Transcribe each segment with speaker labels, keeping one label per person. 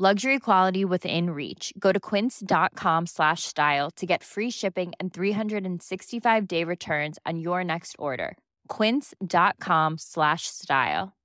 Speaker 1: Luxury quality within reach. Go to quince.com slash style to get free shipping and 365 day returns on your next order. Quince.com slash style.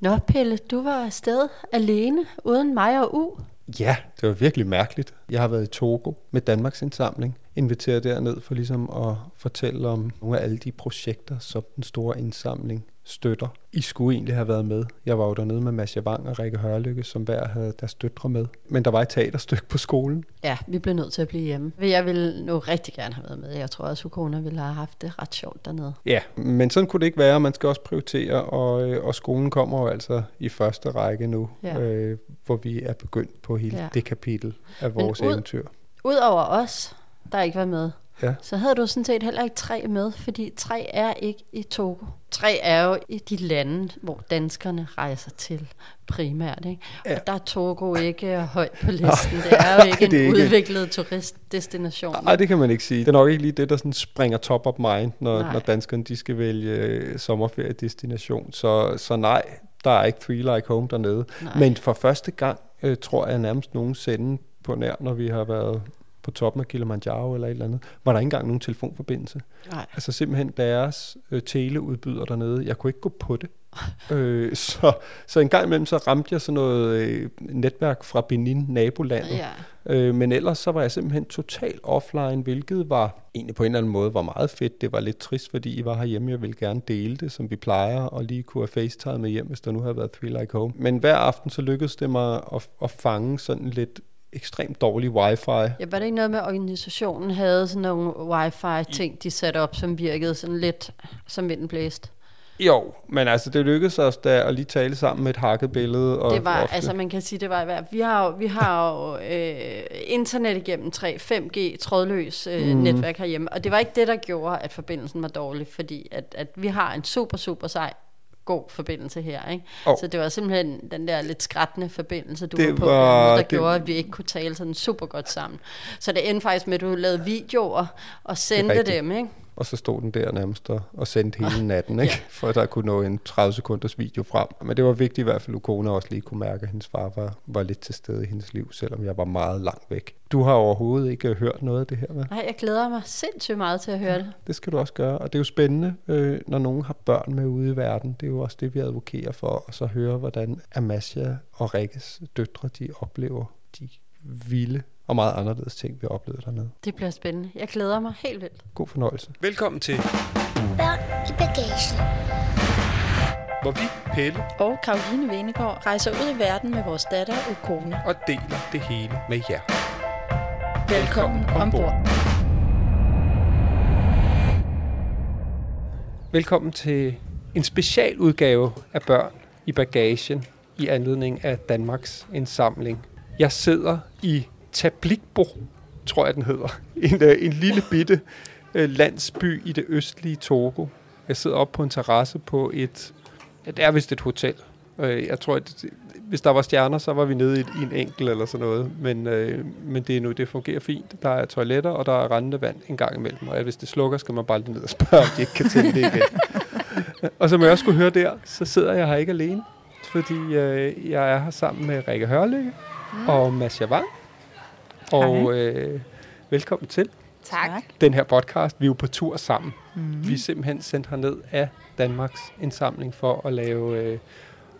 Speaker 2: Nå, Pelle, du var afsted alene, uden mig og U.
Speaker 3: Ja, det var virkelig mærkeligt. Jeg har været i Togo med Danmarks Indsamling, inviteret derned for ligesom at fortælle om nogle af alle de projekter, som den store indsamling støtter. I skulle egentlig have været med. Jeg var jo dernede med Mads Javang og Rikke Hørlykke, som hver havde deres døtre med. Men der var et teaterstykke på skolen.
Speaker 2: Ja, vi blev nødt til at blive hjemme. Jeg ville nu rigtig gerne have været med. Jeg tror også, Ukona ville have haft det ret sjovt dernede.
Speaker 3: Ja, men sådan kunne det ikke være. Man skal også prioritere, og, øh, og skolen kommer jo altså i første række nu, ja. øh, hvor vi er begyndt på hele ja. det kapitel af vores ud, eventyr.
Speaker 2: Udover os, der ikke var med, ja. så havde du sådan set heller ikke tre med, fordi tre er ikke i Togo. Tre er jo i de lande, hvor danskerne rejser til primært. Ikke? Ja. Og der er Togo ikke højt på listen. Det er jo ikke en ikke. udviklet turistdestination.
Speaker 3: Nej, det kan man ikke sige. Det er nok ikke lige det, der sådan springer top of mind, når, når danskerne de skal vælge øh, sommerferiedestination. Så, så nej, der er ikke Three Like Home dernede. Nej. Men for første gang, øh, tror jeg nærmest nogensinde på nær, når vi har været på toppen af Kilimanjaro eller et eller andet, var der ikke engang nogen telefonforbindelse. Nej. Altså simpelthen deres øh, teleudbyder dernede, jeg kunne ikke gå på det. øh, så, så en gang imellem så ramte jeg sådan noget øh, netværk fra Benin, nabolandet. Ja. Øh, men ellers så var jeg simpelthen totalt offline, hvilket var egentlig på en eller anden måde var meget fedt. Det var lidt trist, fordi I var herhjemme. Jeg ville gerne dele det, som vi plejer, og lige kunne have FaceTime med hjem, hvis der nu havde været Three Like Home. Men hver aften så lykkedes det mig at, at fange sådan lidt ekstremt dårlig wifi. Ja,
Speaker 2: var det ikke noget med, at organisationen havde sådan nogle wifi-ting, de satte op, som virkede sådan lidt som vinden blæst?
Speaker 3: Jo, men altså det lykkedes os da at lige tale sammen med et hakket billede. Og
Speaker 2: det var, ofte. altså man kan sige, det var i hvert Vi har jo, vi har jo øh, internet igennem 3, 5G, trådløs øh, mm. netværk herhjemme, og det var ikke det, der gjorde, at forbindelsen var dårlig, fordi at, at vi har en super, super sej god forbindelse her. Ikke? Oh. Så det var simpelthen den der lidt skrættende forbindelse, du det var på, var, der det... gjorde, at vi ikke kunne tale sådan super godt sammen. Så det endte faktisk med, at du lavede videoer og sendte dem. Ikke?
Speaker 3: Og så stod den der nærmest og, og sendte hele natten, ikke? ja. for der kunne nå en 30 sekunders video frem. Men det var vigtigt i hvert fald, at Ukona også lige kunne mærke, at hendes far var, var lidt til stede i hendes liv, selvom jeg var meget langt væk. Du har overhovedet ikke hørt noget af det her, med?
Speaker 2: Nej, jeg glæder mig sindssygt meget til at høre det.
Speaker 3: Det skal du også gøre, og det er jo spændende, øh, når nogen har børn med ude i verden. Det er jo også det, vi advokerer for, og så høre, hvordan Amasia og Rikkes døtre, de oplever de vilde og meget anderledes ting, vi oplevede dernede.
Speaker 2: Det bliver spændende. Jeg glæder mig helt vildt.
Speaker 3: God fornøjelse.
Speaker 4: Velkommen til
Speaker 5: Børn i bagagen.
Speaker 4: Hvor vi, Pelle
Speaker 2: og Karoline Venegård, rejser ud i verden med vores datter og kone.
Speaker 4: Og deler det hele med jer.
Speaker 2: Velkommen, Velkommen ombord.
Speaker 3: Velkommen til en specialudgave af Børn i bagagen i anledning af Danmarks indsamling. Jeg sidder i Tablikbo, tror jeg den hedder. En, øh, en lille bitte øh, landsby i det østlige Togo. Jeg sidder oppe på en terrasse på et, ja, det er vist et hotel. Øh, jeg tror, at hvis der var stjerner, så var vi nede i, i en enkel eller sådan noget. Men, øh, men det er nu, det fungerer fint. Der er toiletter, og der er rendende vand en gang imellem. Og hvis det slukker, skal man bare lige ned og spørge, om de ikke kan tænde det igen. og som jeg også kunne høre der, så sidder jeg her ikke alene. Fordi øh, jeg er her sammen med Rikke Hørlykke mm. og Mads Javang og øh, velkommen til.
Speaker 1: Tak.
Speaker 3: Den her podcast, vi er jo på tur sammen. Mm. Vi er simpelthen sendt herned af Danmarks indsamling for at lave øh,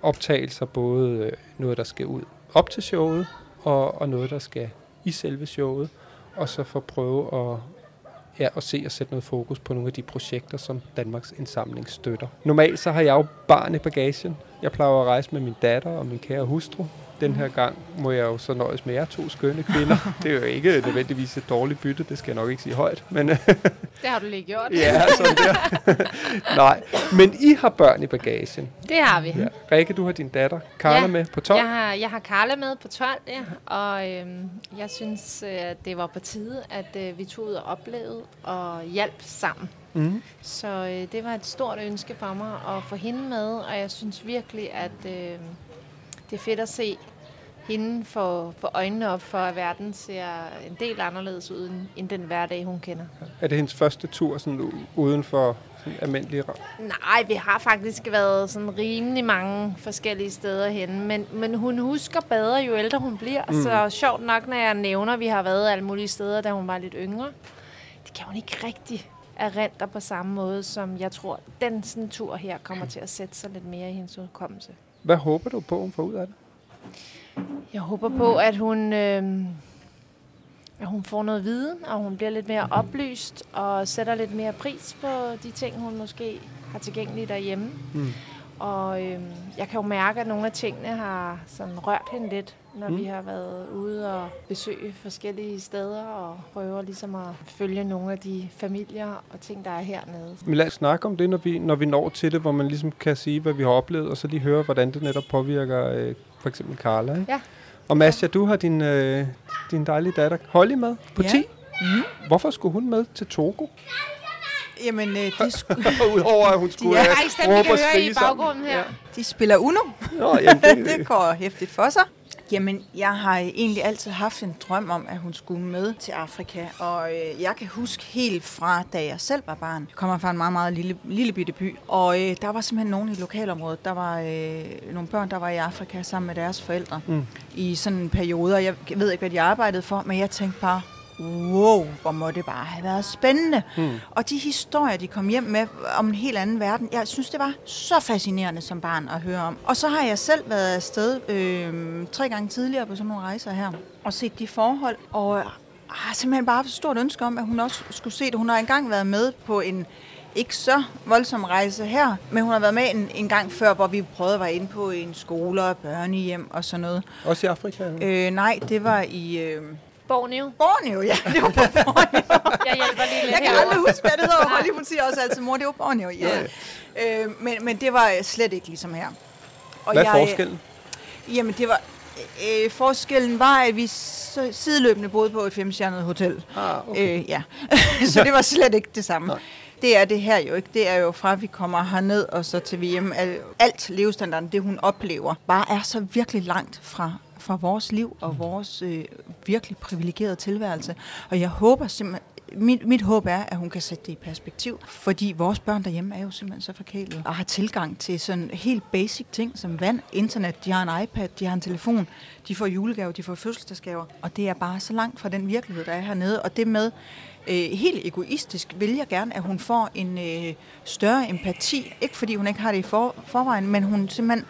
Speaker 3: optagelser, både øh, noget, der skal ud op til showet, og, og noget, der skal i selve showet, og så for at prøve at, ja, at se og sætte noget fokus på nogle af de projekter, som Danmarks indsamling støtter. Normalt så har jeg jo barn i bagagen. Jeg plejer at rejse med min datter og min kære hustru, Den her gang må jeg jo så nøjes med jer to skønne kvinder. Det er jo ikke nødvendigvis et dårligt bytte, det skal jeg nok ikke sige højt. Men,
Speaker 6: det har du lige gjort.
Speaker 3: ja, sådan der. Nej, men I har børn i bagagen.
Speaker 6: Det har vi.
Speaker 3: Ja. Rikke, du har din datter Carla
Speaker 6: Ja,
Speaker 3: med på 12.
Speaker 6: Jeg har, jeg har Karla med på 12, ja, og øhm, jeg synes, øh, at det var på tide, at øh, vi tog ud og oplevede og hjalp sammen.
Speaker 3: Mm.
Speaker 6: Så øh, det var et stort ønske for mig at få hende med, og jeg synes virkelig, at øh, det er fedt at se hende få, få øjnene op for, at verden ser en del anderledes ud, end- den hverdag, hun kender.
Speaker 3: Er det hendes første tur sådan uden for sådan almindelige
Speaker 6: Nej, vi har faktisk været sådan rimelig mange forskellige steder henne, men, men hun husker bedre, jo ældre hun bliver. Mm. Så sjovt nok, når jeg nævner, at vi har været alle mulige steder, da hun var lidt yngre, det kan hun ikke rigtig erindre på samme måde, som jeg tror, den sådan tur her kommer til at sætte sig lidt mere i hendes udkommelse.
Speaker 3: Hvad håber du på, hun får ud af det?
Speaker 6: Jeg håber på, at hun, øh, at hun får noget viden, og hun bliver lidt mere oplyst, og sætter lidt mere pris på de ting, hun måske har tilgængelige derhjemme.
Speaker 3: Mm.
Speaker 6: Og øh, jeg kan jo mærke, at nogle af tingene har sådan rørt hende lidt, når
Speaker 3: Mm.
Speaker 6: vi har været ude og besøge forskellige steder, og prøver ligesom at følge nogle af de familier og ting, der er hernede.
Speaker 3: Men lad os snakke om det, når vi, når vi når til det, hvor man ligesom kan sige, hvad vi har oplevet, og så lige høre, hvordan det netop påvirker øh, for eksempel Carla. Ikke?
Speaker 6: Ja.
Speaker 3: Og Masja, du har din, øh, din dejlige datter Holly med på
Speaker 7: Ja.
Speaker 3: 10. Mm. Hvorfor skulle hun med til Togo?
Speaker 7: Jamen, øh, de, sku,
Speaker 3: Udover at hun skulle
Speaker 7: er
Speaker 3: øh,
Speaker 6: vi
Speaker 3: råbe og skrige
Speaker 6: i baggrunden her.
Speaker 7: de spiller Uno.
Speaker 3: Nå, jamen, det,
Speaker 7: det går hæftigt for sig. Jamen, jeg har egentlig altid haft en drøm om, at hun skulle med til Afrika. Og øh, jeg kan huske helt fra, da jeg selv var barn. Jeg kommer fra en meget, meget lille, lille bitte by. Og øh, der var simpelthen nogen i lokalområdet. Der var øh, nogle børn, der var i Afrika sammen med deres forældre.
Speaker 3: Mm.
Speaker 7: I sådan en periode. Og jeg ved ikke, hvad de arbejdede for, men jeg tænkte bare, wow, hvor må det bare have været spændende.
Speaker 3: Mm.
Speaker 7: Og de historier, de kom hjem med om en helt anden verden, jeg synes, det var så fascinerende som barn at høre om. Og så har jeg selv været afsted øh, tre gange tidligere på sådan nogle rejser her, og set de forhold, og har simpelthen bare haft et stort ønske om, at hun også skulle se det. Hun har engang været med på en ikke så voldsom rejse her, men hun har været med en, en gang før, hvor vi prøvede at være inde på en skole og børnehjem og sådan noget.
Speaker 3: også i Afrika. jo.
Speaker 7: Øh, nej, det var i øh,
Speaker 6: Borneo.
Speaker 7: Borneo, ja. Det var på Borneo.
Speaker 6: Jeg hjælper lige lidt
Speaker 7: Jeg kan aldrig huske, hvad det hedder. Holly, hun siger også altid, mor, det var Borneo. Ja. Øh, men, men det var slet ikke ligesom her. Og
Speaker 3: Hvad er forskellen?
Speaker 7: Jamen, det var... Øh, forskellen var, at vi sideløbende boede på et femstjernet hotel.
Speaker 3: Ah, okay.
Speaker 7: Øh, ja. så det var slet ikke det samme.
Speaker 3: Nej.
Speaker 7: Det er det her jo ikke. Det er jo fra, at vi kommer herned, og så til. Al- Alt levestandarden, det hun oplever, bare er så virkelig langt fra, fra vores liv og vores øh, virkelig privilegerede tilværelse. Og jeg håber simpelthen, mit, mit håb er, at hun kan sætte det i perspektiv, fordi vores børn derhjemme er jo simpelthen så forkælet og har tilgang til sådan helt basic ting som vand, internet, de har en iPad, de har en telefon, de får julegaver, de får fødselsdagsgaver, og det er bare så langt fra den virkelighed, der er hernede, og det med, øh, helt egoistisk vil jeg gerne, at hun får en øh, større empati, ikke fordi hun ikke har det i for, forvejen, men hun simpelthen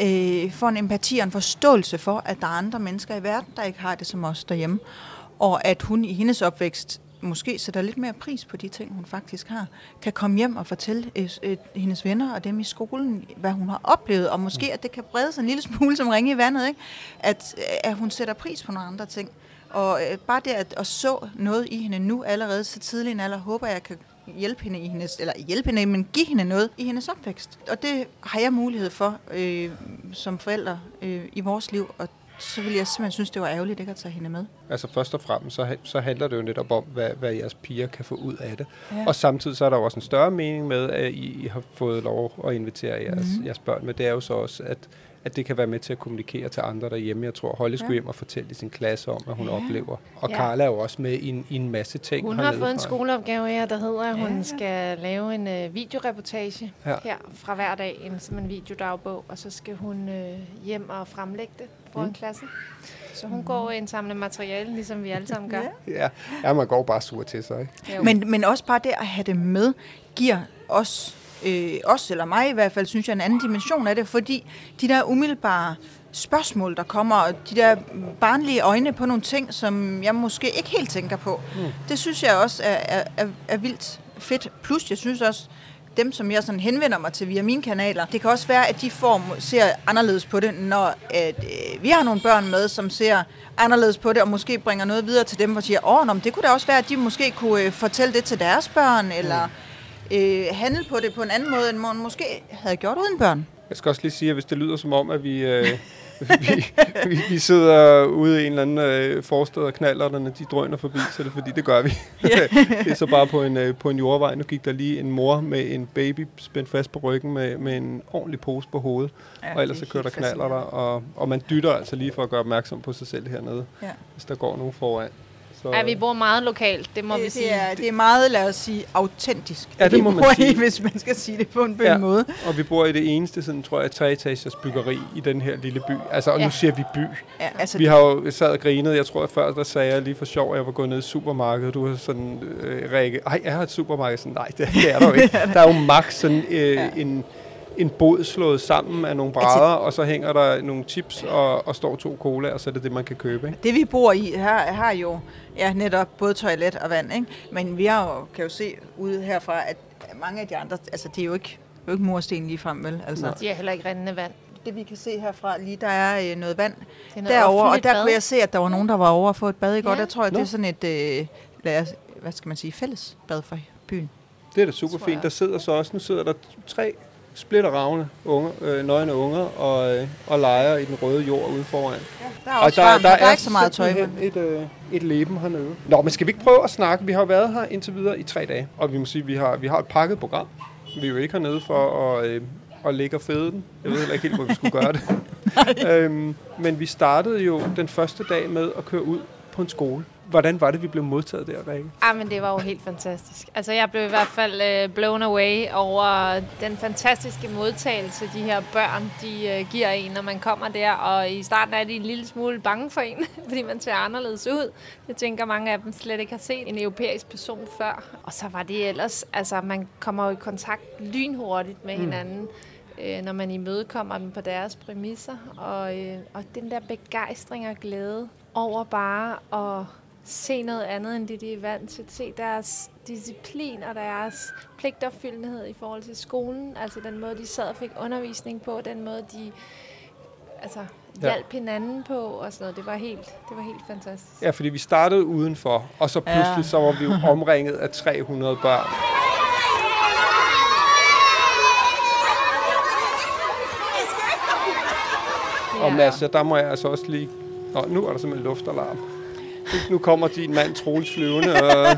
Speaker 7: øh, får en empati og en forståelse for, at der er andre mennesker i verden, der ikke har det som os derhjemme, og at hun i hendes opvækst måske sætter lidt mere pris på de ting, hun faktisk har. Kan komme hjem og fortælle øh, øh, hendes venner og dem i skolen, hvad hun har oplevet, og måske at det kan brede sig en lille smule som ringe i vandet, ikke? At, øh, at hun sætter pris på nogle andre ting. Og øh, bare det at, at så noget i hende nu allerede så tidlig en alder, håber jeg kan hjælpe hende i hendes, eller hjælpe hende, men give hende noget i hendes opvækst. Og det har jeg mulighed for øh, som forælder øh, i vores liv, og så vil jeg simpelthen synes, det var ærgerligt ikke at tage hende med.
Speaker 3: Altså først og fremmest, så, så handler det jo netop om, hvad, hvad jeres piger kan få ud af det.
Speaker 7: Ja.
Speaker 3: Og samtidig så er der jo også en større mening med, at I, I har fået lov at invitere jeres, mm-hmm. jeres børn. Men det er jo så også, at, at det kan være med til at kommunikere til andre derhjemme. Jeg tror, Holly skulle
Speaker 7: Ja.
Speaker 3: hjem og fortælle i sin klasse om, hvad hun
Speaker 7: Ja.
Speaker 3: oplever. Og
Speaker 6: Ja.
Speaker 3: Carla er jo også med i en, i en masse ting
Speaker 6: Hun har fået en skoleopgave her, der hedder, at hun
Speaker 7: Ja.
Speaker 6: skal lave en øh, videoreportage
Speaker 3: Ja.
Speaker 6: her fra hver dag, en, som en videodagbog, og så skal hun øh, hjem og fremlægge det foran
Speaker 3: Mm.
Speaker 6: mm. klassen. Så hun går og indsamler materiale, ligesom vi alle sammen gør.
Speaker 7: Ja.
Speaker 3: Ja, ja, man går bare sur til sig, ikke?
Speaker 6: Jo.
Speaker 7: Men, men også bare det at have det med, giver os, øh, os eller mig i hvert fald, synes jeg, en anden dimension af det, fordi de der umiddelbare spørgsmål, der kommer, og de der barnlige øjne på nogle ting, som jeg måske ikke helt tænker på, mm. det synes jeg også er, er, er, er vildt fedt. Plus, jeg synes også, dem, som jeg sådan henvender mig til via mine kanaler, det kan også være, at de får, ser anderledes på det, når at, øh, vi har nogle børn med, som ser anderledes på det, og måske bringer noget videre til dem, og siger, åh, nå, men det kunne da også være, at de måske kunne øh, fortælle det til deres børn, eller øh, handle på det på en anden måde, end man måske havde gjort uden børn.
Speaker 3: Jeg skal også lige sige, at hvis det lyder som om, at vi, øh, vi, vi, vi sidder ude i en eller anden øh, forsted og knallerne, de drøner forbi, så er det fordi, det gør vi. det er så bare på en, øh, på en jordvej. Nu gik der lige en mor med en baby spændt fast på ryggen med, med en ordentlig pose på hovedet, ja, og ellers så kører der knaller der, og, og man dytter altså lige for at gøre opmærksom på sig selv hernede, ja. hvis der går nogen foran.
Speaker 6: Så, ja, vi bor meget lokalt, det må
Speaker 7: det,
Speaker 6: vi sige.
Speaker 7: Det er, det er meget, lad os sige, autentisk.
Speaker 3: Ja, det må man sige.
Speaker 7: I, hvis man skal sige det på en ja, måde.
Speaker 3: Og vi bor i det eneste, sådan, tror jeg, treetagers byggeri i den her lille by. Altså, og ja. nu siger vi by. Ja, altså vi har jo sad og grinet. Jeg tror, at før der sagde jeg lige for sjov, at jeg var gået ned i supermarkedet. Du har sådan, øh, Rikke, ej, jeg har et supermarked. Sådan, nej, det, det er der jo ikke. Der er jo max sådan øh, ja. en en båd slået sammen af nogle brædder, altså, og så hænger der nogle chips og, og står to cola, og så er det det, man kan købe. Ikke?
Speaker 7: Det vi bor i her har jo ja, netop både toilet og vand, ikke? men vi har jo, kan jo se ude herfra, at mange af de andre, altså det er jo ikke, jo ikke mursten lige frem, vel? Altså.
Speaker 6: Nej. De er heller ikke rendende vand.
Speaker 7: Det vi kan se herfra, lige der er øh, noget vand noget derovre, og der bad. kunne jeg se, at der var nogen, der var over at få et bad i går. Ja. Der tror jeg, Nå. det er sådan et, øh, lad os, hvad skal man sige, fælles bad for byen.
Speaker 3: Det er da super fint. Der sidder så også, nu sidder der tre splitter ravne unge, øh, nøgne unger og, øh, og leger i den røde jord ude foran. Ja,
Speaker 7: der er også og der, der, der, der er ikke så meget tøj.
Speaker 3: Et, et, øh, et leben hernede. Nå, men skal vi ikke prøve at snakke? Vi har været her indtil videre i tre dage, og vi må sige, at vi har, vi har et pakket program. Vi er jo ikke hernede for at, øh, at ligge og fede den. Jeg ved heller ikke helt, hvor vi skulle gøre det. øhm, men vi startede jo den første dag med at køre ud på en skole. Hvordan var det, vi blev modtaget der, Rikke?
Speaker 6: Ah, men det var jo helt fantastisk. Altså, jeg blev i hvert fald uh, blown away over den fantastiske modtagelse, de her børn, de uh, giver en, når man kommer der. Og i starten er de en lille smule bange for en, fordi man ser anderledes ud. Jeg tænker, mange af dem slet ikke har set en europæisk person før. Og så var det ellers, altså, man kommer jo i kontakt lynhurtigt med mm. hinanden øh, når man imødekommer dem på deres præmisser. Og, øh, og den der begejstring og glæde over bare at se noget andet, end det de er vant til. Se deres disciplin og deres pligtopfyldenhed i forhold til skolen. Altså den måde, de sad og fik undervisning på, den måde, de altså, hjalp ja. hinanden på og sådan noget. Det var helt, det var helt fantastisk.
Speaker 3: Ja, fordi vi startede udenfor, og så pludselig ja. så var vi jo omringet af 300 børn. Ja. Og Mads, der må jeg altså også lige... Nå, nu er der simpelthen luftalarm nu kommer din mand Troels flyvende, og...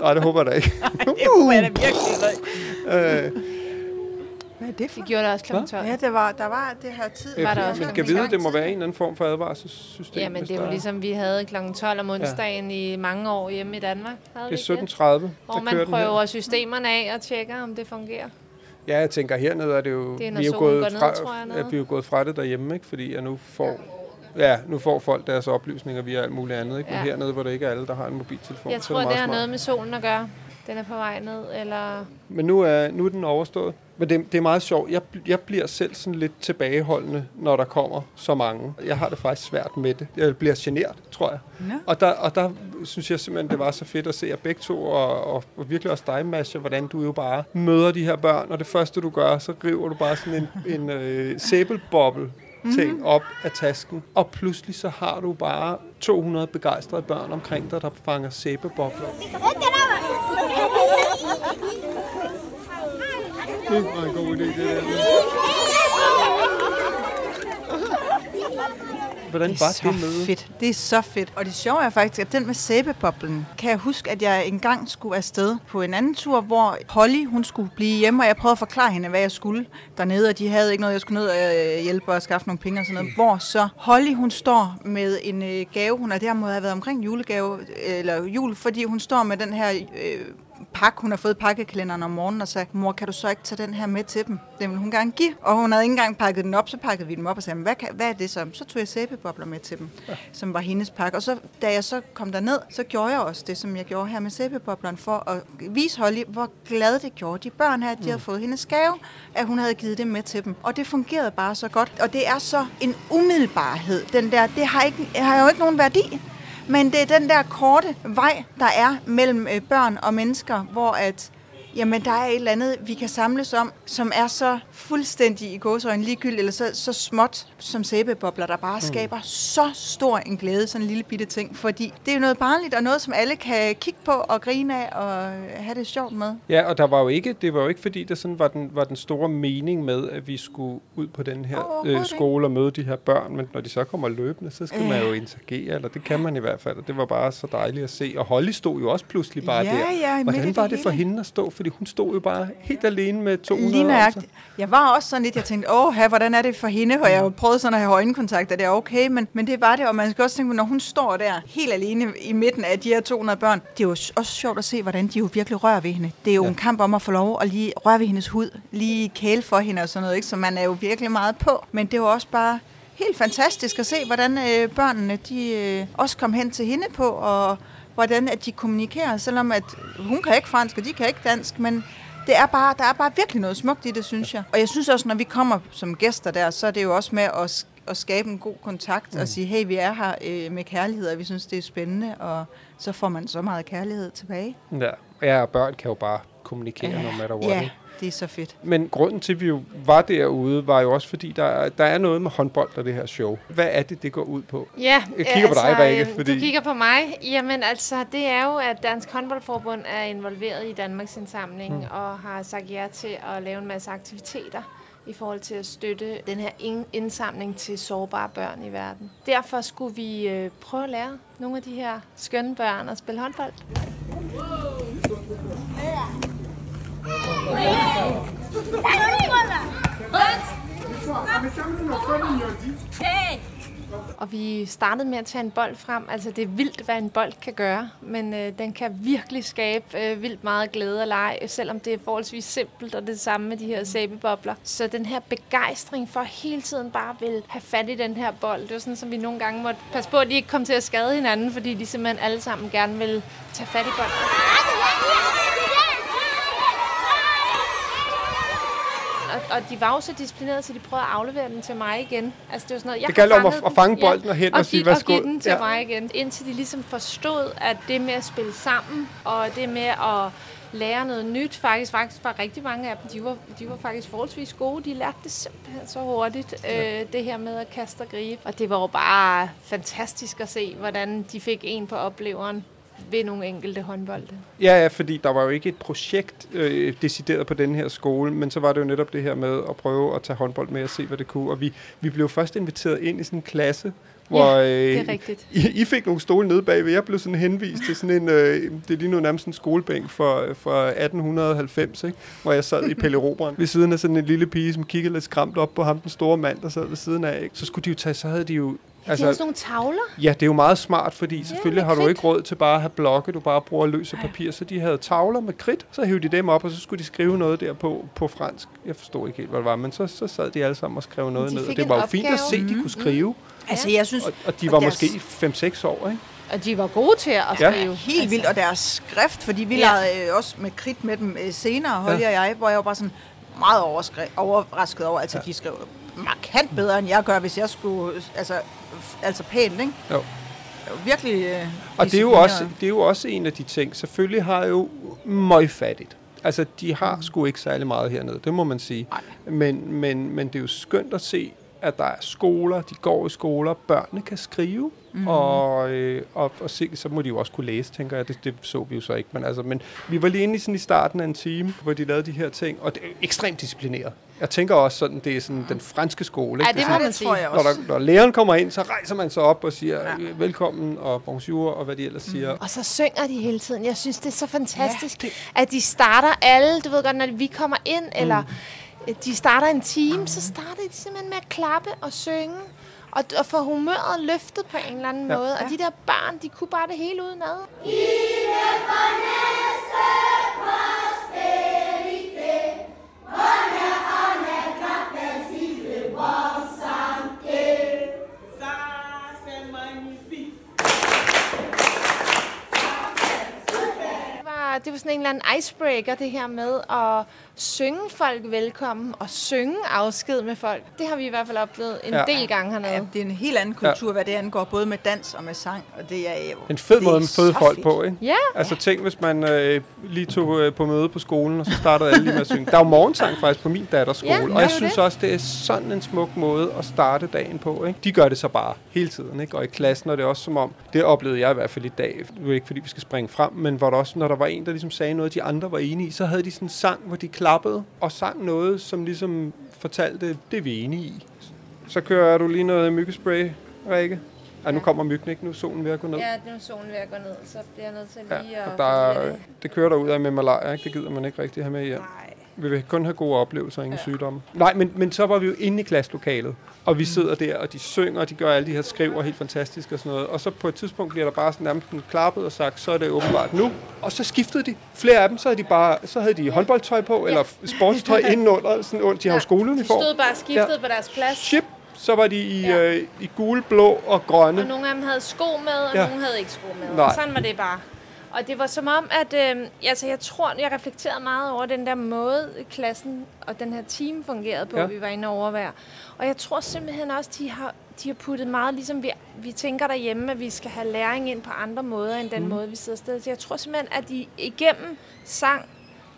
Speaker 3: Nej, det håber jeg da ikke.
Speaker 7: det håber jeg da virkelig ikke. Øh,
Speaker 6: hvad er det for? Det gjorde det også kl. 12.
Speaker 7: Ja, det var, der var det her tid.
Speaker 3: Var der også man skal vide, det må være en eller anden form for advarselssystem.
Speaker 6: Ja, men det er jo ligesom, vi havde kl. 12 om onsdagen ja. i mange år hjemme i Danmark.
Speaker 3: Havde det er 17.30.
Speaker 6: Hvor man prøver systemerne af og tjekker, om det fungerer.
Speaker 3: Ja, jeg tænker, hernede er det jo...
Speaker 6: Det er,
Speaker 3: vi er jo
Speaker 6: gået ned,
Speaker 3: fra,
Speaker 6: tror jeg,
Speaker 3: at vi er jo gået fra det derhjemme, ikke? fordi jeg nu får... Ja nu får folk deres oplysninger via alt muligt andet, ikke? men ja. hernede, hvor det ikke er alle, der har en mobiltelefon.
Speaker 6: Jeg tror, det, det har smart. noget med solen at gøre. Den er på vej ned, eller...
Speaker 3: Men nu er, nu er den overstået. Men det, det er meget sjovt. Jeg, jeg bliver selv sådan lidt tilbageholdende, når der kommer så mange. Jeg har det faktisk svært med det. Jeg bliver generet, tror jeg. Ja. Og, der, og der synes jeg simpelthen, det var så fedt at se jer begge to, og, og, og virkelig også dig, Masha, hvordan du jo bare møder de her børn, og det første du gør, så river du bare sådan en, en øh, sæbelboble ting mm-hmm. op af tasken, og pludselig så har du bare 200 begejstrede børn omkring dig, der fanger sæbebobler. Det var en god idé, det der. Hvordan det var
Speaker 7: så det møde? Fedt. Det er så fedt. Og det sjove er faktisk, at den med sæbeboblen, kan jeg huske, at jeg engang skulle afsted på en anden tur, hvor Holly, hun skulle blive hjemme, og jeg prøvede at forklare hende, hvad jeg skulle dernede, og de havde ikke noget, jeg skulle ned og øh, hjælpe og skaffe nogle penge og sådan noget. Hvor så Holly, hun står med en øh, gave, hun er der må have været omkring julegave, eller jul, fordi hun står med den her øh, pakke. Hun har fået pakkekalenderen om morgenen og sagt, mor, kan du så ikke tage den her med til dem? Den vil hun gerne give. Og hun havde ikke engang pakket den op, så pakkede vi dem op og sagde, hvad, kan, hvad er det så? Så tog jeg sæbebobler med til dem, ja. som var hendes pakke. Og så, da jeg så kom derned, så gjorde jeg også det, som jeg gjorde her med sæbeboblerne, for at vise Holly, hvor glad det gjorde de børn her, at de mm. havde fået hendes gave, at hun havde givet det med til dem. Og det fungerede bare så godt. Og det er så en umiddelbarhed, den der, det har, ikke, har jo ikke nogen værdi. Men det er den der korte vej, der er mellem øh, børn og mennesker, hvor at Jamen, der er et eller andet, vi kan samles om, som er så fuldstændig i gåsøjne ligegyldigt, eller så, så småt som sæbebobler, der bare skaber så stor en glæde, sådan en lille bitte ting. Fordi det er jo noget barnligt, og noget, som alle kan kigge på og grine af og have det sjovt med.
Speaker 3: Ja, og der var jo ikke, det var jo ikke fordi, der sådan var den, var den store mening med, at vi skulle ud på den her øh, skole og møde de her børn, men når de så kommer løbende, så skal man jo interagere, eller det kan man i hvert fald, og det var bare så dejligt at se. Og Holly stod jo også pludselig bare
Speaker 7: Ja,
Speaker 3: der.
Speaker 7: ja,
Speaker 3: Hvordan
Speaker 7: det
Speaker 3: var det for
Speaker 7: hele.
Speaker 3: hende at stå? Fordi hun stod jo bare helt alene med 200
Speaker 7: Lige nøjagtigt. Jeg var også sådan lidt, jeg tænkte, åh, hvordan er det for hende? Og jeg har jo prøvet sådan at have øjenkontakt, er det okay? Men, men det var det, og man skal også tænke på, når hun står der helt alene i midten af de her 200 børn, det er jo også sjovt at se, hvordan de jo virkelig rører ved hende. Det er jo ja. en kamp om at få lov at lige røre ved hendes hud, lige kæle for hende og sådan noget, ikke? så man er jo virkelig meget på. Men det var også bare helt fantastisk at se, hvordan øh, børnene de, øh, også kom hen til hende på, og hvordan at de kommunikerer, selvom at hun kan ikke fransk, og de kan ikke dansk, men det er bare, der er bare virkelig noget smukt i det, synes jeg. Og jeg synes også, når vi kommer som gæster der, så er det jo også med at, at skabe en god kontakt mm. og sige, hey, vi er her øh, med kærlighed, og vi synes, det er spændende, og så får man så meget kærlighed tilbage.
Speaker 3: Ja, ja, og børn kan jo bare kommunikere, no matter what.
Speaker 7: Ja? Det er så fedt.
Speaker 3: Men grunden til, at vi jo var derude, var jo også fordi, der, er- der er noget med håndbold og det her show. Hvad er det, det går ud på?
Speaker 6: Ja,
Speaker 3: Jeg kigger på dig, Rikke,
Speaker 6: øhm,
Speaker 3: fordi-
Speaker 6: Du kigger på mig. Jamen altså, det er jo, at Dansk Håndboldforbund er involveret i Danmarks indsamling mm. og har sagt ja til at lave en masse aktiviteter i forhold til at støtte den her in- indsamling til sårbare børn i verden. Derfor skulle vi øh, prøve at lære nogle af de her skønne børn at spille håndbold. Og vi startede med at tage en bold frem. Altså, det er vildt, hvad en bold kan gøre, men øh, den kan virkelig skabe øh, vildt meget glæde og leg, selvom det er forholdsvis simpelt, og det samme med de her sæbebobler. Så den her begejstring for hele tiden bare vil have fat i den her bold, det var sådan, som vi nogle gange måtte passe på, at de ikke kom til at skade hinanden, fordi de simpelthen alle sammen gerne vil tage fat i bolden. Og, og de var jo så disciplinerede, så de prøvede at aflevere den til mig igen. Altså, det var sådan noget, jeg
Speaker 3: Det gælder om at- at fange bolden og hen og sige,
Speaker 6: give,
Speaker 3: "Værsgo."
Speaker 6: Og give den til
Speaker 3: Ja.
Speaker 6: ja. mig igen. Indtil de ligesom forstod, at det med at spille sammen, og det med at lære noget nyt, faktisk, faktisk var rigtig mange af dem, de var, de var faktisk forholdsvis gode. De lærte det simpelthen så hurtigt, ja. øh, det her med at kaste og gribe. Og det var jo bare fantastisk at se, hvordan de fik en på opleveren ved nogle enkelte håndbolde.
Speaker 3: Ja, ja, fordi der var jo ikke et projekt øh, decideret på den her skole, men så var det jo netop det her med at prøve at tage håndbold med og se, hvad det kunne. Og vi, vi blev først inviteret ind i sådan en klasse, hvor
Speaker 6: Ja,
Speaker 3: øh,
Speaker 6: det er rigtigt.
Speaker 3: I, I fik nogle stole nede bagved. Jeg blev sådan henvist til sådan en, øh, det er lige nu nærmest en skolebænk fra, fra 1890, ikke? hvor jeg sad i Pelle Robren ved siden af sådan en lille pige, som kiggede lidt skræmt op på ham, den store mand, der sad ved siden af. Ikke? Så skulle de jo tage, så havde de jo
Speaker 6: Altså, de har sådan nogle tavler.
Speaker 3: Ja, det er jo meget smart, fordi selvfølgelig
Speaker 6: med
Speaker 3: har du ikke råd til bare at have blokke, du bare bruger løs af papir. Så de havde tavler med kridt, så hævde de dem op, og så skulle de skrive noget der på, på fransk. Jeg forstod ikke helt, hvad det var, men så, så sad de alle sammen og skrev noget
Speaker 6: De
Speaker 3: ned. Og det var jo fint at se, at de kunne skrive.
Speaker 7: Altså, jeg synes,
Speaker 3: Og, og de
Speaker 7: og
Speaker 3: var
Speaker 7: deres-
Speaker 3: måske 5-6 år, ikke?
Speaker 6: Og de var gode til at
Speaker 3: Ja.
Speaker 6: skrive.
Speaker 7: helt vildt, og deres skrift, fordi vi
Speaker 6: Ja.
Speaker 7: lavede øh, også med kridt med dem øh, senere, Holly og jeg, hvor jeg var bare sådan meget overskri- overrasket over, altså de skrev markant bedre, end jeg gør, hvis jeg skulle, altså, altså pænt, ikke?
Speaker 3: Jo.
Speaker 7: Virkelig øh,
Speaker 3: Og det er, jo også, det er jo også en af de ting. Selvfølgelig har jo møgfattigt. Altså, de har sgu ikke særlig meget hernede, det må man sige. Men, men, men det er jo skønt at se, at der er skoler, de går i skoler, børnene kan skrive, mm. og, øh, og, og se, så må de jo også kunne læse, tænker jeg. Det, det så vi jo så ikke. Men, altså, men vi var lige inde i, sådan i starten af en time, hvor de lavede de her ting, og det er ekstremt disciplineret. Jeg tænker også sådan, det er sådan den franske skole.
Speaker 6: Ja,
Speaker 3: ikke?
Speaker 6: det
Speaker 3: er
Speaker 6: må
Speaker 3: sådan,
Speaker 6: man
Speaker 7: det
Speaker 6: sige.
Speaker 7: tror jeg
Speaker 3: når,
Speaker 7: også.
Speaker 3: der, når læreren kommer ind, så rejser man sig op og siger ja. velkommen og bonjour og hvad de ellers siger.
Speaker 6: Og så synger de hele tiden. Jeg synes, det er så fantastisk, ja, det... at de starter alle, du ved godt, når vi kommer ind, mm. eller øh, de starter en time, så starter de simpelthen med at klappe og synge, og, og få humøret løftet på en eller anden
Speaker 3: Ja.
Speaker 6: ja. måde. Og de der børn, de kunne bare det hele udenad. Det var var, det var sådan en eller anden icebreaker, det her med at synge folk velkommen og synge afsked med folk. Det har vi i hvert fald oplevet en
Speaker 3: Ja.
Speaker 6: ja. del gange hernede.
Speaker 7: Ja, det er en helt anden kultur, ja. hvad det angår, både med dans og med sang, og det er jo...
Speaker 3: En fed
Speaker 7: det
Speaker 3: måde
Speaker 7: er
Speaker 3: at føde folk
Speaker 7: fedt.
Speaker 3: på, ikke?
Speaker 6: Ja,
Speaker 3: Altså tænk, hvis man øh, lige tog øh, på møde på skolen, og så startede alle lige med at synge. Der er jo morgensang faktisk på min datters skole,
Speaker 6: Ja,
Speaker 3: og jeg
Speaker 6: er
Speaker 3: synes
Speaker 6: det.
Speaker 3: også, det er sådan en smuk måde at starte dagen på. Ikke? De gør det så bare hele tiden, ikke? og i klassen er det også som om, det oplevede jeg i hvert fald i dag, nu er det ikke fordi vi skal springe frem, men hvor der også, når der var en, der ligesom sagde noget, de andre var enige i, så havde de sådan en sang, hvor de klappede og sang noget, som ligesom fortalte, det er vi enige i. Så kører du lige noget myggespray, Rikke. Ja, nu kommer myggen ikke, nu er solen ved at gå ned.
Speaker 6: ja det er nu solen ved at gå ned, så bliver jeg nødt til
Speaker 3: Ja,
Speaker 6: lige
Speaker 3: og
Speaker 6: at...
Speaker 3: der, er-
Speaker 6: det
Speaker 3: kører der ud af med malaria, ikke? det gider man ikke rigtig have med hjem.
Speaker 6: Nej.
Speaker 3: Vi vil kun have gode oplevelser, ingen ja. sygdomme. Nej, men, men så var vi jo inde i klasselokalet, og vi sidder der, og de synger, og de gør alle de her skriver helt fantastisk og sådan noget. Og så på et tidspunkt bliver der bare sådan nærmest sådan klappet og sagt, så er det åbenbart nu. Og så skiftede de. Flere af dem, så havde de bare så havde de håndboldtøj på, eller sportstøj indenunder. Sådan, under- de har jo
Speaker 6: De
Speaker 3: skoleuniform.
Speaker 6: stod bare skiftet ja. på deres plads.
Speaker 3: Chip, så var de i,
Speaker 6: Ja.
Speaker 3: øh, i gule, blå og grønne.
Speaker 6: Og nogle af dem havde sko med, og
Speaker 3: Ja.
Speaker 6: ja. nogle havde ikke sko med.
Speaker 3: Nej.
Speaker 6: Og sådan var det bare. Og det var som om, at øh, altså, jeg tror, jeg reflekterede meget over den der måde, klassen og den her team fungerede på,
Speaker 3: Ja.
Speaker 6: vi var inde over hver. Og jeg tror simpelthen også, de har, de har puttet meget, ligesom vi, vi tænker derhjemme, at vi skal have læring ind på andre måder, end den mm. måde, vi sidder sted. Så jeg tror simpelthen, at de igennem sang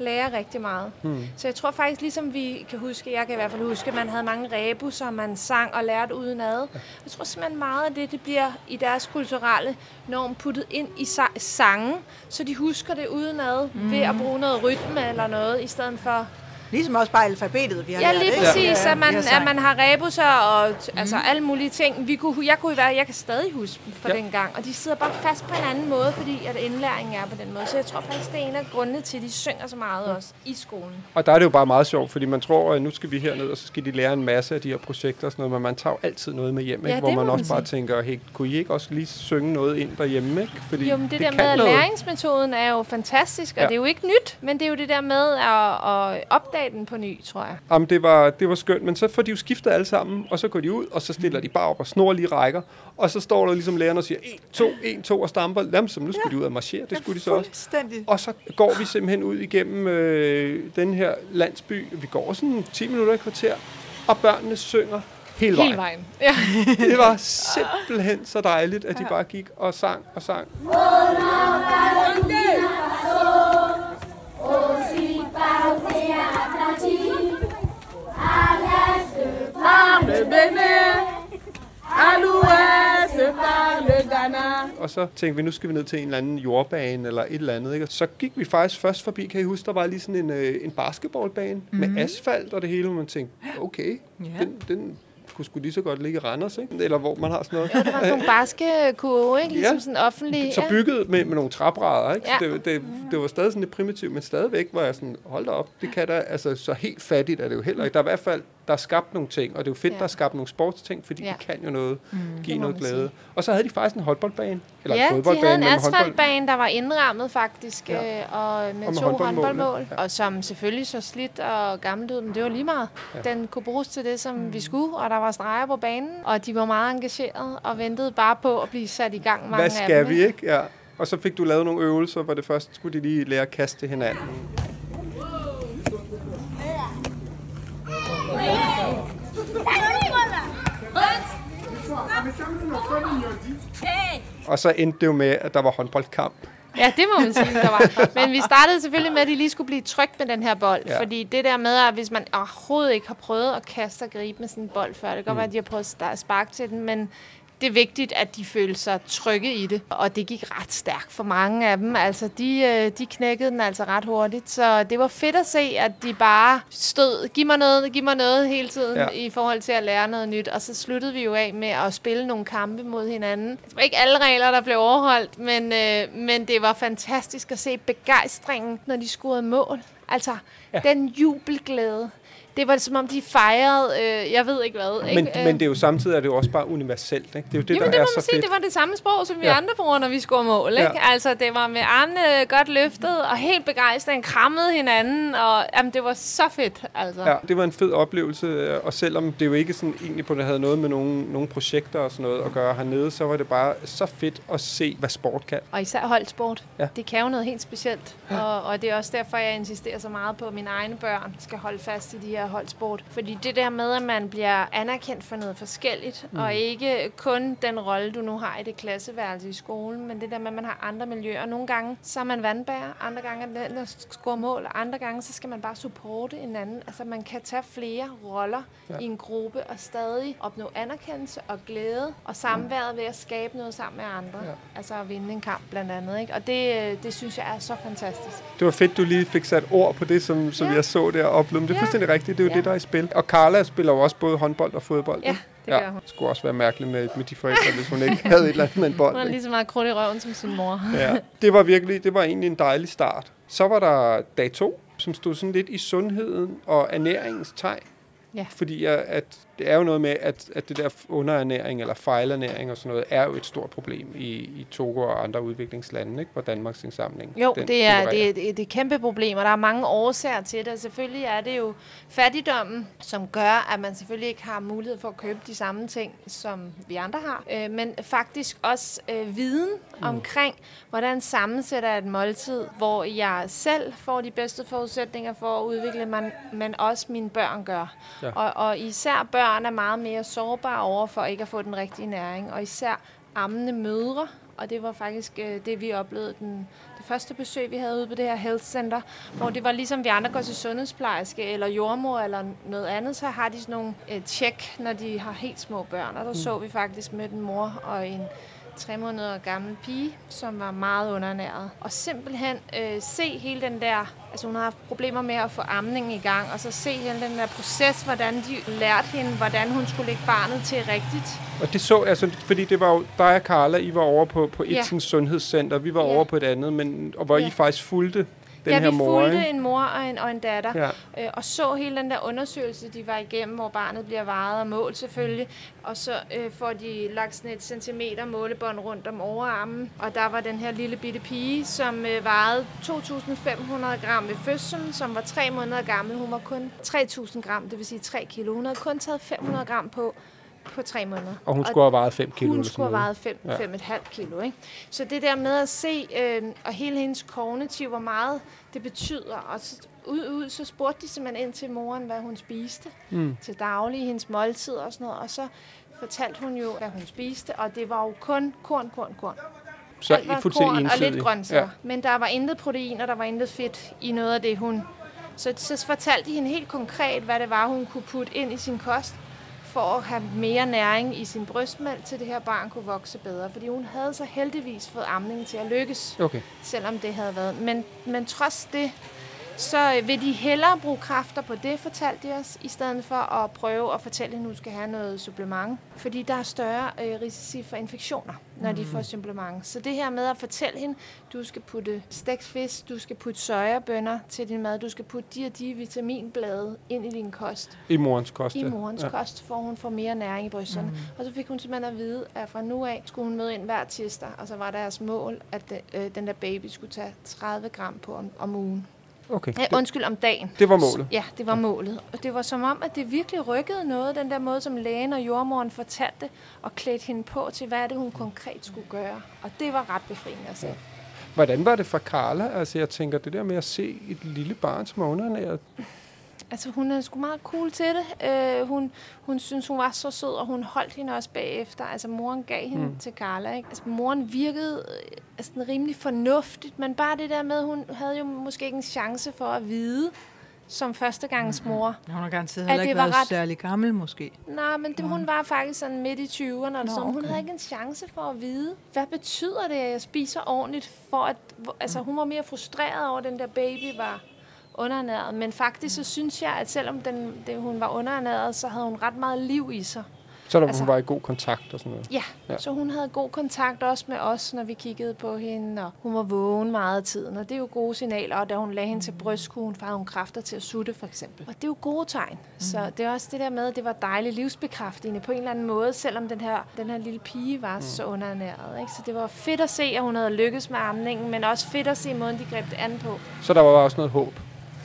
Speaker 6: lærer rigtig meget.
Speaker 3: Hmm.
Speaker 6: Så jeg tror faktisk, ligesom vi kan huske, jeg kan i hvert fald huske, at man havde mange rebusser, man sang og lærte udenad. Jeg tror simpelthen meget af det, det bliver i deres kulturelle norm puttet ind i sa- sange, så de husker det udenad mm. ved at bruge noget rytme eller noget, i stedet for...
Speaker 7: Ligesom også bare alfabetet, vi har
Speaker 6: Ja,
Speaker 7: lært,
Speaker 6: lige
Speaker 7: ikke?
Speaker 6: præcis,
Speaker 7: Ja,
Speaker 6: at, man, at man har rebusser og t- altså alle mulige ting. Vi kunne, jeg kunne i hvert jeg kan stadig huske dem fra
Speaker 3: Ja.
Speaker 6: den gang, og de sidder bare fast på en anden måde, fordi at indlæringen er på den måde. Så jeg tror faktisk, det er en af grundene til, at de synger så meget også i skolen.
Speaker 3: Og der er det jo bare meget sjovt, fordi man tror, at nu skal vi herned, og så skal de lære en masse af de her projekter og sådan noget, men man tager jo altid noget med hjem,
Speaker 6: Ja,
Speaker 3: ikke? hvor man
Speaker 6: må
Speaker 3: også
Speaker 6: man
Speaker 3: bare tænker, hey, kunne I ikke også lige synge noget ind derhjemme? Ikke? Fordi
Speaker 6: Jo, men det, det der
Speaker 3: kan
Speaker 6: med, at
Speaker 3: noget.
Speaker 6: læringsmetoden er jo fantastisk, og
Speaker 3: ja.
Speaker 6: det er jo ikke nyt, men det er jo det der med at, at opdage den på ny, tror jeg.
Speaker 3: Jamen, det var, det var skønt, men så får de jo skiftet alle sammen, og så går de ud, og så stiller de bare op og snor lige rækker, og så står der ligesom læreren og siger, 1, 2, 1, 2 og stamper, Jamen, som nu skulle de ud og marchere, det skulle de så også. Og så går vi simpelthen ud igennem øh, den her landsby, vi går sådan 10 minutter i kvarter, og børnene synger hele vejen.
Speaker 6: Hele vejen. Ja.
Speaker 3: Det var simpelthen så dejligt, at de bare gik og sang og sang. Og så tænkte vi, nu skal vi ned til en eller anden jordbane eller et eller andet. Ikke? Og så gik vi faktisk først forbi, kan I huske, der var lige sådan en, øh, en basketballbane mm-hmm. med asfalt og det hele, hvor man tænkte, okay,
Speaker 7: Ja.
Speaker 3: den, den kunne sgu lige så godt ligge i Randers, ikke? eller hvor man har sådan noget.
Speaker 6: Der var nogle barske kurve, ikke? Ligesom
Speaker 3: Ja.
Speaker 6: sådan offentlig.
Speaker 3: Så bygget med, med nogle traprædder, ikke?
Speaker 6: Ja.
Speaker 3: Ja. Det, det, det var stadig sådan lidt primitivt, men stadigvæk var jeg sådan, hold da op, det kan da, altså så helt fattigt er det jo heller ikke. Der er i hvert fald, der er skabt nogle ting, og det er jo fedt,
Speaker 6: Ja.
Speaker 3: der er skabt nogle sportsting, fordi
Speaker 6: Ja.
Speaker 3: ja. de kan jo noget, mm, give noget glæde. Og så havde de faktisk en håndboldbane, eller en
Speaker 6: Ja, de
Speaker 3: fodboldbane,
Speaker 6: havde en
Speaker 3: med håndbold.
Speaker 6: asfaltbane, der var indrammet faktisk,
Speaker 3: Ja.
Speaker 6: ja. øh, og med,
Speaker 3: Og med
Speaker 6: to
Speaker 3: håndboldmål, ja.
Speaker 6: og som selvfølgelig så slidt og gammelt ud, men det var lige meget.
Speaker 3: Ja.
Speaker 6: Den kunne bruges til det, som mm. vi skulle, og der var streger på banen, og de var meget engagerede og ventede bare på at blive sat i gang, mange
Speaker 3: Hvad
Speaker 6: af
Speaker 3: skal
Speaker 6: dem.
Speaker 3: vi, ikke? Ja. Og så fik du lavet nogle øvelser, hvor det først skulle de lige lære at kaste til hinanden. Og så endte det jo med, at der var håndboldkamp.
Speaker 6: Ja, det må man sige, der var. Men vi startede selvfølgelig med, at de lige skulle blive trygt med den her bold.
Speaker 3: Ja.
Speaker 6: Fordi det der med, at hvis man overhovedet ikke har prøvet at kaste og gribe med sådan en bold før, det kan godt være, at de har prøvet at sparke til den, men det er vigtigt, at de føler sig trygge i det. Og det gik ret stærkt for mange af dem. Altså, de, øh, de knækkede den altså ret hurtigt. Så det var fedt at se, at de bare stod, giv mig noget, giv mig noget hele tiden ja. i forhold til at lære noget nyt. Og så sluttede vi jo af med at spille nogle kampe mod hinanden. Det var ikke alle regler, der blev overholdt, men, øh, men det var fantastisk at se begejstringen, når de scorede mål. Altså, ja. den jubelglæde. Det var som om, de fejrede, øh, jeg ved ikke hvad.
Speaker 3: Men,
Speaker 6: ikke?
Speaker 3: men det er jo samtidig er det jo også bare universelt. Ikke? Det er jo det,
Speaker 6: Jamen,
Speaker 3: der
Speaker 6: det må
Speaker 3: er
Speaker 6: man
Speaker 3: så
Speaker 6: sige,
Speaker 3: fedt.
Speaker 6: det var det samme sprog, som vi
Speaker 3: Ja.
Speaker 6: andre bruger, når vi scorer mål. Ikke?
Speaker 3: Ja.
Speaker 6: Altså, det var med armene godt løftet, og helt begejstret, krammede hinanden, og jamen, det var så fedt. Altså.
Speaker 3: Ja, det var en fed oplevelse, øh, og selvom det jo ikke sådan egentlig på det havde noget med nogle, nogle projekter og sådan noget at gøre hernede, så var det bare så fedt at se, hvad sport kan.
Speaker 6: Og især holdsport.
Speaker 3: Ja.
Speaker 6: Det kan jo noget helt specielt. Og, og det er også derfor, jeg insisterer så meget på, at mine egne børn skal holde fast i de her holdsport. Fordi det der med, at man bliver anerkendt for noget forskelligt, mm. og ikke kun den rolle, du nu har i det klasseværelse i skolen, men det der med, at man har andre miljøer. Nogle gange, så er man vandbærer, andre gange er den, der scorer mål, og andre gange, så skal man bare supporte en anden. Altså, man kan tage flere roller ja. i en gruppe og stadig opnå anerkendelse og glæde, og samværet ved at skabe noget sammen med andre. Ja. Altså at vinde en kamp blandt andet. Ikke? Og det, det synes jeg er så fantastisk.
Speaker 3: Det var fedt, du lige fik sat ord på det, som, som
Speaker 6: Ja.
Speaker 3: jeg så der og oplevede. Det er
Speaker 6: Ja.
Speaker 3: fuldstændig rigtigt, det er jo
Speaker 6: Ja.
Speaker 3: det, der er i spil. Og Carla spiller jo også både håndbold og fodbold.
Speaker 6: Ja, det gør hun.
Speaker 3: Det skulle også være mærkeligt med, med de forældre, hvis hun ikke havde et eller andet med en bold.
Speaker 6: Hun har lige så meget krudt i røven som sin mor.
Speaker 3: Ja, det var virkelig, det var egentlig en dejlig start. Så var der dag to, som stod sådan lidt i sundheden og ernæringens tegn.
Speaker 6: Ja.
Speaker 3: Fordi at det er jo noget med, at, at det der underernæring eller fejlernæring og sådan noget, er jo et stort problem i, i Togo og andre udviklingslande, ikke? hvor Danmarks indsamling
Speaker 6: Jo, det er, det, er, det er et kæmpe problem, og der er mange årsager til det. Selvfølgelig er det jo fattigdommen, som gør, at man selvfølgelig ikke har mulighed for at købe de samme ting, som vi andre har. Øh, men faktisk også øh, viden mm. omkring, hvordan sammensætter et måltid, hvor jeg selv får de bedste forudsætninger for at udvikle mig, men også mine børn gør.
Speaker 3: Ja.
Speaker 6: Og, og især børn er meget mere sårbare over for ikke at få den rigtige næring, og især ammende mødre, og det var faktisk øh, det, vi oplevede den, det første besøg, vi havde ude på det her health center, hvor det var ligesom vi andre går til sundhedsplejerske eller jordmor eller noget andet, så har de sådan nogle øh, tjek, når de har helt små børn, og der mm. så vi faktisk med en mor og en tre måneder gammel pige, som var meget underernæret. Og simpelthen øh, se hele den der, altså hun har haft problemer med at få amningen i gang, og så se hele den der proces, hvordan de lærte hende, hvordan hun skulle lægge barnet til rigtigt.
Speaker 3: Og det så, altså, fordi det var jo dig og Carla, I var over på, på et
Speaker 6: Ja.
Speaker 3: sundhedscenter, vi var
Speaker 6: Ja.
Speaker 3: over på et andet, men, og hvor
Speaker 6: Ja.
Speaker 3: I faktisk fulgte den
Speaker 6: ja,
Speaker 3: her
Speaker 6: vi
Speaker 3: mor,
Speaker 6: fulgte
Speaker 3: ikke?
Speaker 6: en mor og en, og en datter,
Speaker 3: Ja.
Speaker 6: øh, og så hele den der undersøgelse, de var igennem, hvor barnet bliver vejet og målt selvfølgelig. Og så øh, får de lagt sådan et centimeter målebånd rundt om overarmen. Og der var den her lille bitte pige, som øh, vejede 2.500 gram ved fødslen, som var tre måneder gammel. Hun var kun 3.000 gram, det vil sige 3 kilo. Hun havde kun taget 500 gram på på tre måneder.
Speaker 3: Og hun skulle have vejet 5 kilo.
Speaker 6: Hun skulle have vejet fem,
Speaker 3: Ja.
Speaker 6: fem et halvt kilo. Ikke? Så det der med at se, øh, og hele hendes kognitiv, hvor meget det betyder. Og så, ud, ud, så spurgte de simpelthen ind til moren, hvad hun spiste
Speaker 3: Mm.
Speaker 6: til daglig, hendes måltid og sådan noget. Og så fortalte hun jo, hvad hun spiste, og det var jo kun korn, korn, korn.
Speaker 3: Så
Speaker 6: Alt var
Speaker 3: fuldstændig
Speaker 6: korn og
Speaker 3: ensidigt.
Speaker 6: lidt grøntsager.
Speaker 3: Ja.
Speaker 6: Men der var intet protein, og der var intet fedt i noget af det, hun... Så, så fortalte de hende helt konkret, hvad det var, hun kunne putte ind i sin kost, for at have mere næring i sin brystmælk, til det her barn kunne vokse bedre. Fordi hun havde så heldigvis fået amningen til at lykkes,
Speaker 3: Okay.
Speaker 6: selvom det havde været. Men, men trods det, så øh, vil de hellere bruge kræfter på det, fortalte de os, i stedet for at prøve at fortælle hende, at hun skal have noget supplement. Fordi der er større øh, risici for infektioner, når de får supplement. Så det her med at fortælle hende, du skal putte stegt fisk, du skal putte sojabønner til din mad, du skal putte de og de vitaminblade ind i din kost.
Speaker 3: I morens kost.
Speaker 6: I morens
Speaker 3: ja.
Speaker 6: kost får hun får mere næring i brysterne. Mm. Og så fik hun simpelthen at vide, at fra nu af skulle hun møde ind hver tirsdag, og så var deres mål, at øh, den der baby skulle tage 30 gram på om, om ugen.
Speaker 3: Okay.
Speaker 6: Ja, undskyld, om dagen.
Speaker 3: Det var målet.
Speaker 6: Ja, det var målet. Og det var som om, at det virkelig rykkede noget, den der måde, som lægen og jordmoren fortalte, og klædte hende på til, hvad er det, hun konkret skulle gøre. Og det var ret befriende at se.
Speaker 3: Hvordan var det for Carla? Altså, jeg tænker, det der med at se et lille barn, som er underernæret.
Speaker 6: Altså, hun er sgu meget cool til det. Øh, hun, hun synes, hun var så sød, og hun holdt hende også bagefter. Altså, moren gav hende mm. til Carla, ikke? Altså, moren virkede sådan rimelig fornuftigt, men bare det der med, hun havde jo måske ikke en chance for at vide, som førstegangsmor.
Speaker 7: Hun har garanteret heller
Speaker 6: det
Speaker 7: ikke
Speaker 6: var
Speaker 7: været
Speaker 6: ret-
Speaker 7: særlig gammel, måske.
Speaker 6: Nej, men det, hun var faktisk sådan midt i 20'erne, og
Speaker 7: Nå,
Speaker 6: så hun
Speaker 7: okay.
Speaker 6: havde ikke en chance for at vide, hvad betyder det, at jeg spiser ordentligt, for at, altså hun var mere frustreret over, at den der baby var underernæret, men faktisk så synes jeg, at selvom den, det, hun var underernæret, så havde hun ret meget liv i sig.
Speaker 3: Så der altså, hun var i god kontakt og sådan noget?
Speaker 6: Ja, ja, så hun havde god kontakt også med os, når vi kiggede på hende, og hun var vågen meget af tiden, og det er jo gode signaler, og da hun lagde hende til brystkuen, havde hun kræfter til at sutte, for eksempel. Og det er jo gode tegn. Mm. Så det er også det der med, at det var dejligt livsbekræftende på en eller anden måde, selvom den her, den her lille pige var mm. så underernæret. Ikke? Så det var fedt at se, at hun havde lykkes med amningen, men også fedt at se måden, de greb det an på.
Speaker 3: Så der var også noget håb?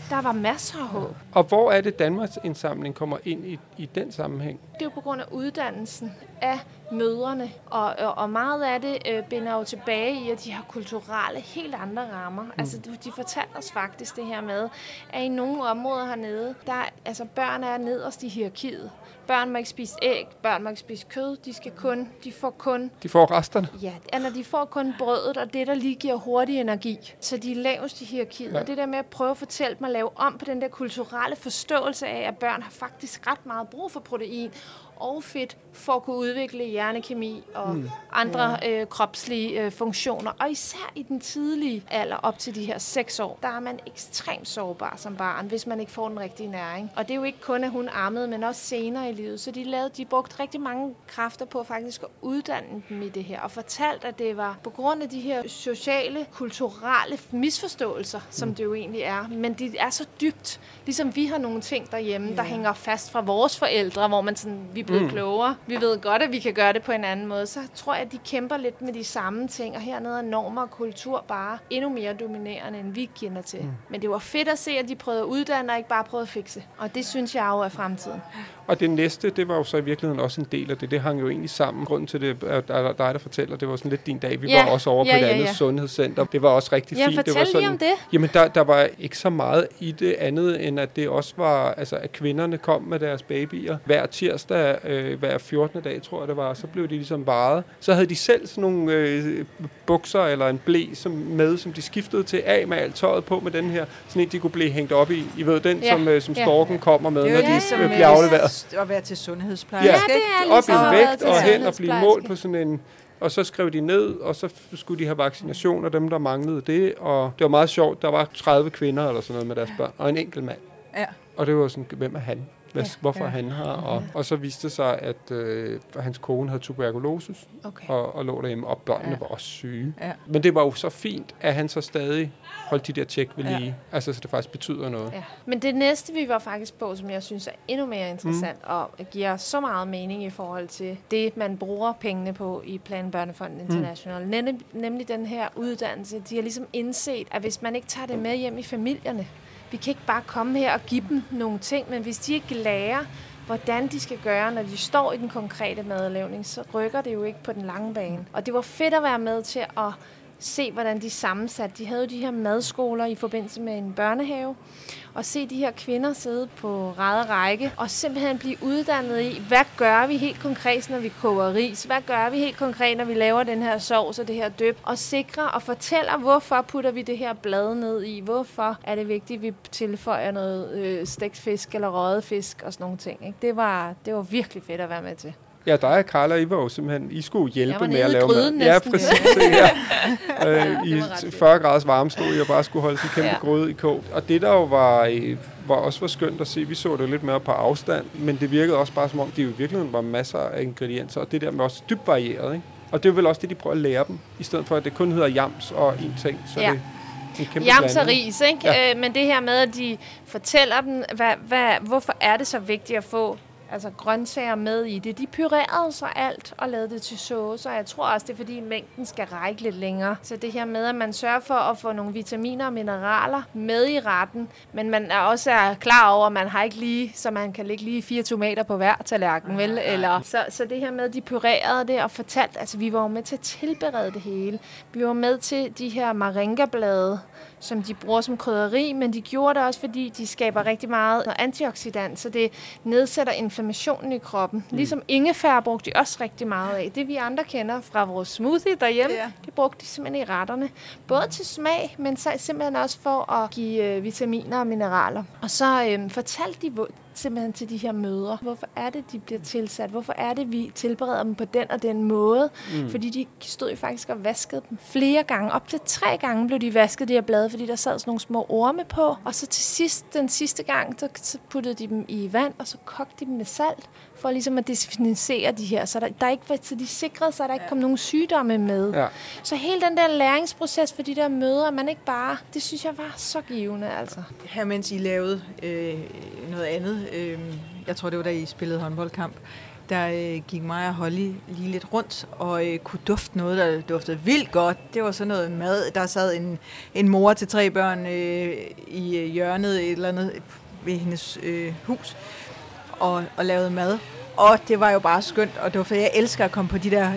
Speaker 6: Der var masser af håb.
Speaker 3: Og hvor er det, Danmarks indsamling kommer ind i, i den sammenhæng?
Speaker 6: Det er jo på grund af uddannelsen af mødrene, og, og, og meget af det øh, binder jo tilbage i, at de har kulturelle, helt andre rammer. Mm. Altså, de fortalte os faktisk det her med, at i nogle områder hernede, der, altså børn er nederst i hierarkiet. Børn må ikke spise æg, børn må ikke spise kød, de skal kun, de får kun...
Speaker 3: De får resterne?
Speaker 6: Ja, eller de får kun brødet, og det, der lige giver hurtig energi. Så de er lavest i hierarkiet. Ja. Og det der med at prøve at fortælle dem at lave om på den der kulturelle forståelse af, at børn har faktisk ret meget brug for protein, og fedt for at kunne udvikle hjernekemi og mm. andre øh, kropslige øh, funktioner. Og især i den tidlige alder, op til de her 6 år, der er man ekstremt sårbar som barn, hvis man ikke får den rigtige næring. Og det er jo ikke kun, at hun ammede, men også senere i livet. Så de, lavede, de brugte rigtig mange kræfter på faktisk at uddanne dem i det her, og fortalt, at det var på grund af de her sociale, kulturelle misforståelser, som mm. det jo egentlig er. Men de er så dybt, ligesom vi har nogle ting derhjemme, ja. der hænger fast fra vores forældre, hvor man sådan, vi blevet mm. klogere. Vi ved godt, at vi kan gøre det på en anden måde. Så tror jeg, at de kæmper lidt med de samme ting, og hernede er normer og kultur bare endnu mere dominerende, end vi kender til. Mm. Men det var fedt at se, at de prøvede at uddanne og ikke bare prøvede at fikse. Og det synes jeg jo er fremtiden.
Speaker 3: Og det næste, det var jo så i virkeligheden også en del af det. Det hang jo egentlig sammen. Grunden til det, er dig, der fortæller, det var sådan lidt din dag. Vi ja. var også over ja, på et ja, andet ja. sundhedscenter. Det var også rigtig
Speaker 6: ja,
Speaker 3: fint.
Speaker 6: det var sådan,
Speaker 3: om
Speaker 6: det.
Speaker 3: Jamen, der, der var ikke så meget i det andet, end at det også var, altså at kvinderne kom med deres babyer hver tirsdag, øh, hver 14. dag, tror jeg det var. Så blev de ligesom varet. Så havde de selv sådan nogle øh, bukser eller en blæ som, med, som de skiftede til af med alt tøjet på med den her. Sådan en, de kunne blive hængt op i. I ved, den, ja. som, øh, som storken ja. kommer med, når de ja, øh, bliver afleveret
Speaker 7: at være til sundhedspleje.
Speaker 3: Ja, ja op i en vægt og hen og blive målt på sådan en... Og så skrev de ned, og så skulle de have vaccination af dem, der manglede det. Og det var meget sjovt. Der var 30 kvinder eller sådan noget med deres børn, og en enkelt mand. Ja. Og det var sådan, hvem er han? Hvad, ja, hvorfor ja. han har. Og, ja. og så viste det sig, at øh, hans kone havde tuberkulose okay. og, og lå derhjemme, og børnene ja. var også syge. Ja. Men det var jo så fint, at han så stadig holdt de der tjek ved lige. Ja. Altså, så det faktisk betyder noget. Ja.
Speaker 6: Men det næste, vi var faktisk på, som jeg synes er endnu mere interessant, mm. og giver så meget mening i forhold til det, man bruger pengene på i Plan Børnefonden mm. International, mm. nemlig den her uddannelse. De har ligesom indset, at hvis man ikke tager det med hjem i familierne, vi kan ikke bare komme her og give dem nogle ting, men hvis de ikke lærer, hvordan de skal gøre, når de står i den konkrete madlavning, så rykker det jo ikke på den lange bane. Og det var fedt at være med til at se, hvordan de sammensat. De havde jo de her madskoler i forbindelse med en børnehave, og se de her kvinder sidde på ræde række, og simpelthen blive uddannet i, hvad gør vi helt konkret, når vi koger ris? Hvad gør vi helt konkret, når vi laver den her sovs og det her døb? Og sikre og fortæller, hvorfor putter vi det her blad ned i? Hvorfor er det vigtigt, at vi tilføjer noget øh, stegt fisk eller røget fisk og sådan nogle ting? Ikke? Det, var, det var virkelig fedt at være med til.
Speaker 3: Ja, dig og Carla, I var jo simpelthen, I skulle hjælpe
Speaker 6: med
Speaker 3: at lave
Speaker 6: mad.
Speaker 3: Ja, præcis. ja. øh, I 40 graders varme stod I og bare skulle holde sin kæmpe ja. gryde i kog. Og det der jo var, øh, var også var skønt at se, vi så det lidt mere på afstand, men det virkede også bare som om, det jo virkelig var masser af ingredienser, og det der med også dybt varieret, ikke? Og det er vel også det, de prøver at lære dem, i stedet for at det kun hedder jams og en ting, så ja. det
Speaker 6: Jams og ris, ikke? Ja. Øh, men det her med, at de fortæller dem, hvad, hvad, hvorfor er det så vigtigt at få altså grøntsager med i det. De pyrerede så alt og lavede det til sauce, og jeg tror også, det er fordi mængden skal række lidt længere. Så det her med, at man sørger for at få nogle vitaminer og mineraler med i retten, men man er også er klar over, at man har ikke lige, så man kan lægge lige fire tomater på hver tallerken, vel? Eller, så, så det her med, at de pyrerede det og fortalte, altså vi var jo med til at tilberede det hele. Vi var med til de her moringa-blade, som de bruger som krydderi, men de gjorde det også, fordi de skaber rigtig meget antioxidant, så det nedsætter inflammationen i kroppen. Mm. Ligesom ingefær brugte de også rigtig meget af. Det vi andre kender fra vores smoothie derhjemme, ja. det brugte de simpelthen i retterne. Både til smag, men så simpelthen også for at give øh, vitaminer og mineraler. Og så øh, fortalte de simpelthen til de her møder. Hvorfor er det, de bliver tilsat? Hvorfor er det, vi tilbereder dem på den og den måde? Mm. Fordi de stod jo faktisk og vaskede dem flere gange. Op til tre gange blev de vasket, de her blade, fordi der sad sådan nogle små orme på. Og så til sidst, den sidste gang, så puttede de dem i vand, og så kogte de dem med salt for ligesom at definicere de her, så der, der ikke, så de sikrede sig, at der ikke kom nogen sygdomme med. Ja. Så hele den der læringsproces for de der møder, man ikke bare, det synes jeg var så givende, altså.
Speaker 7: Her mens I lavede øh, noget andet, øh, jeg tror det var da I spillede håndboldkamp, der øh, gik mig og Holly lige lidt rundt og øh, kunne dufte noget, der duftede vildt godt. Det var sådan noget mad. Der sad en, en mor til tre børn øh, i øh, hjørnet et eller andet ved hendes øh, hus og, og lavede mad. Og det var jo bare skønt, og det var fordi, jeg elsker at komme på de der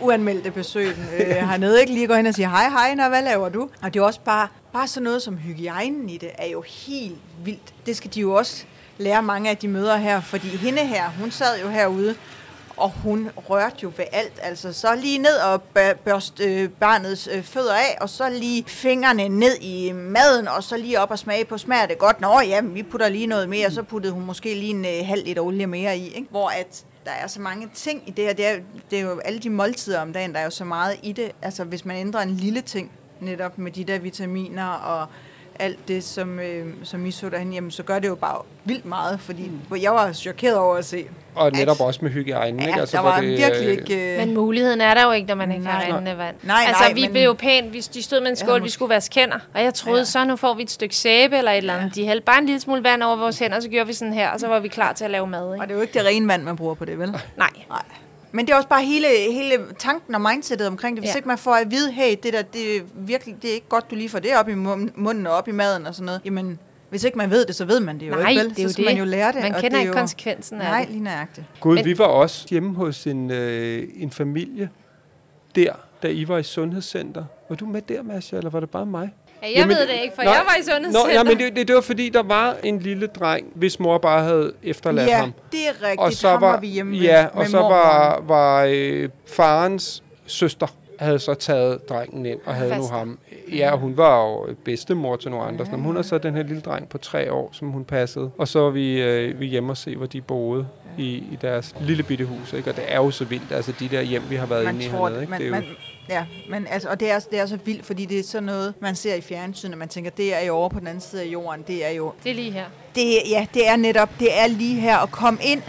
Speaker 7: uanmeldte besøg øh, hernede. Ikke lige gå hen og sige, hej, hej, når, hvad laver du? Og det er også bare, bare sådan noget som hygiejnen i det, er jo helt vildt. Det skal de jo også lære mange af de møder her, fordi hende her, hun sad jo herude og hun rørte jo ved alt. Altså så lige ned og børste øh, barnets øh, fødder af, og så lige fingrene ned i maden, og så lige op og smage på, smager det godt? Nå ja, vi putter lige noget mere, og så puttede hun måske lige en øh, halv liter olie mere i, ikke? hvor at der er så mange ting i det her. Det er, det er jo alle de måltider om dagen, der er jo så meget i det. Altså hvis man ændrer en lille ting, netop med de der vitaminer og alt det, som, øh, som I så derhen, jamen, så gør det jo bare vildt meget, fordi mm. jeg var chokeret over at se.
Speaker 3: Og netop at, også med hygiejnen,
Speaker 7: ja,
Speaker 3: ikke?
Speaker 7: Altså, der var det, virkelig ikke...
Speaker 6: Øh... Men muligheden er der jo ikke, når man ikke har rindende vand.
Speaker 7: Nej,
Speaker 6: altså,
Speaker 7: nej,
Speaker 6: vi
Speaker 7: men...
Speaker 6: blev jo pænt, hvis de stod med en skål, ja, vi skulle vaske hænder, og jeg troede, ja. så nu får vi et stykke sæbe eller et eller andet. Ja. De hældte bare en lille smule vand over vores hænder, så gjorde vi sådan her, og så var vi klar til at lave mad. Ikke?
Speaker 7: Og det er jo ikke det rene vand, man bruger på det, vel?
Speaker 6: Nej.
Speaker 7: nej. Men det er også bare hele, hele tanken og mindsetet omkring det. Hvis ja. ikke man får at vide, hey, det der, det er virkelig, det er ikke godt, du lige får det op i munden og op i maden og sådan noget. Jamen, hvis ikke man ved det, så ved man det jo
Speaker 6: Nej,
Speaker 7: ikke, vel?
Speaker 6: det er jo
Speaker 7: så skal
Speaker 6: det.
Speaker 7: man jo lære det.
Speaker 6: Man
Speaker 7: og
Speaker 6: kender
Speaker 7: det
Speaker 6: ikke
Speaker 7: jo...
Speaker 6: konsekvensen af
Speaker 7: Nej,
Speaker 6: det.
Speaker 7: lige nøjagtigt.
Speaker 3: Gud,
Speaker 6: Men-
Speaker 3: vi var også hjemme hos en, øh, en familie der, da I var i sundhedscenter. Var du med der, Masha, eller var det bare mig?
Speaker 6: Ja, jeg
Speaker 3: Jamen,
Speaker 6: ved det ikke, for
Speaker 3: nå,
Speaker 6: jeg var i sundhedscenter.
Speaker 3: Nå, ja, men det, det, det var fordi, der var en lille dreng, hvis mor bare havde efterladt
Speaker 7: Ja,
Speaker 3: ham.
Speaker 7: det er rigtigt.
Speaker 3: Og så
Speaker 7: Ham
Speaker 3: var,
Speaker 7: var vi hjemme med,
Speaker 3: ja, og
Speaker 7: med
Speaker 3: så
Speaker 7: mormoren.
Speaker 3: var, var øh, farens søster havde så taget drengen ind og havde nu
Speaker 6: Faster.
Speaker 3: ham. Ja, hun var jo bedstemor til nogle andre. Ja. Men hun har så den her lille dreng på tre år, som hun passede. Og så var vi, øh, vi hjemme og se, hvor de boede i, i deres lille bitte hus. Ikke? Og det er jo så vildt, altså de der hjem, vi har været
Speaker 7: man
Speaker 3: inde i hernede. Ikke?
Speaker 7: man,
Speaker 3: det er jo,
Speaker 7: man, ja, men altså, og det er, det er så vildt, fordi det er sådan noget, man ser i fjernsynet, og man tænker, det er jo over på den anden side af jorden, det er jo,
Speaker 6: Det er lige her.
Speaker 7: det, ja, det er netop, det er lige her at komme ind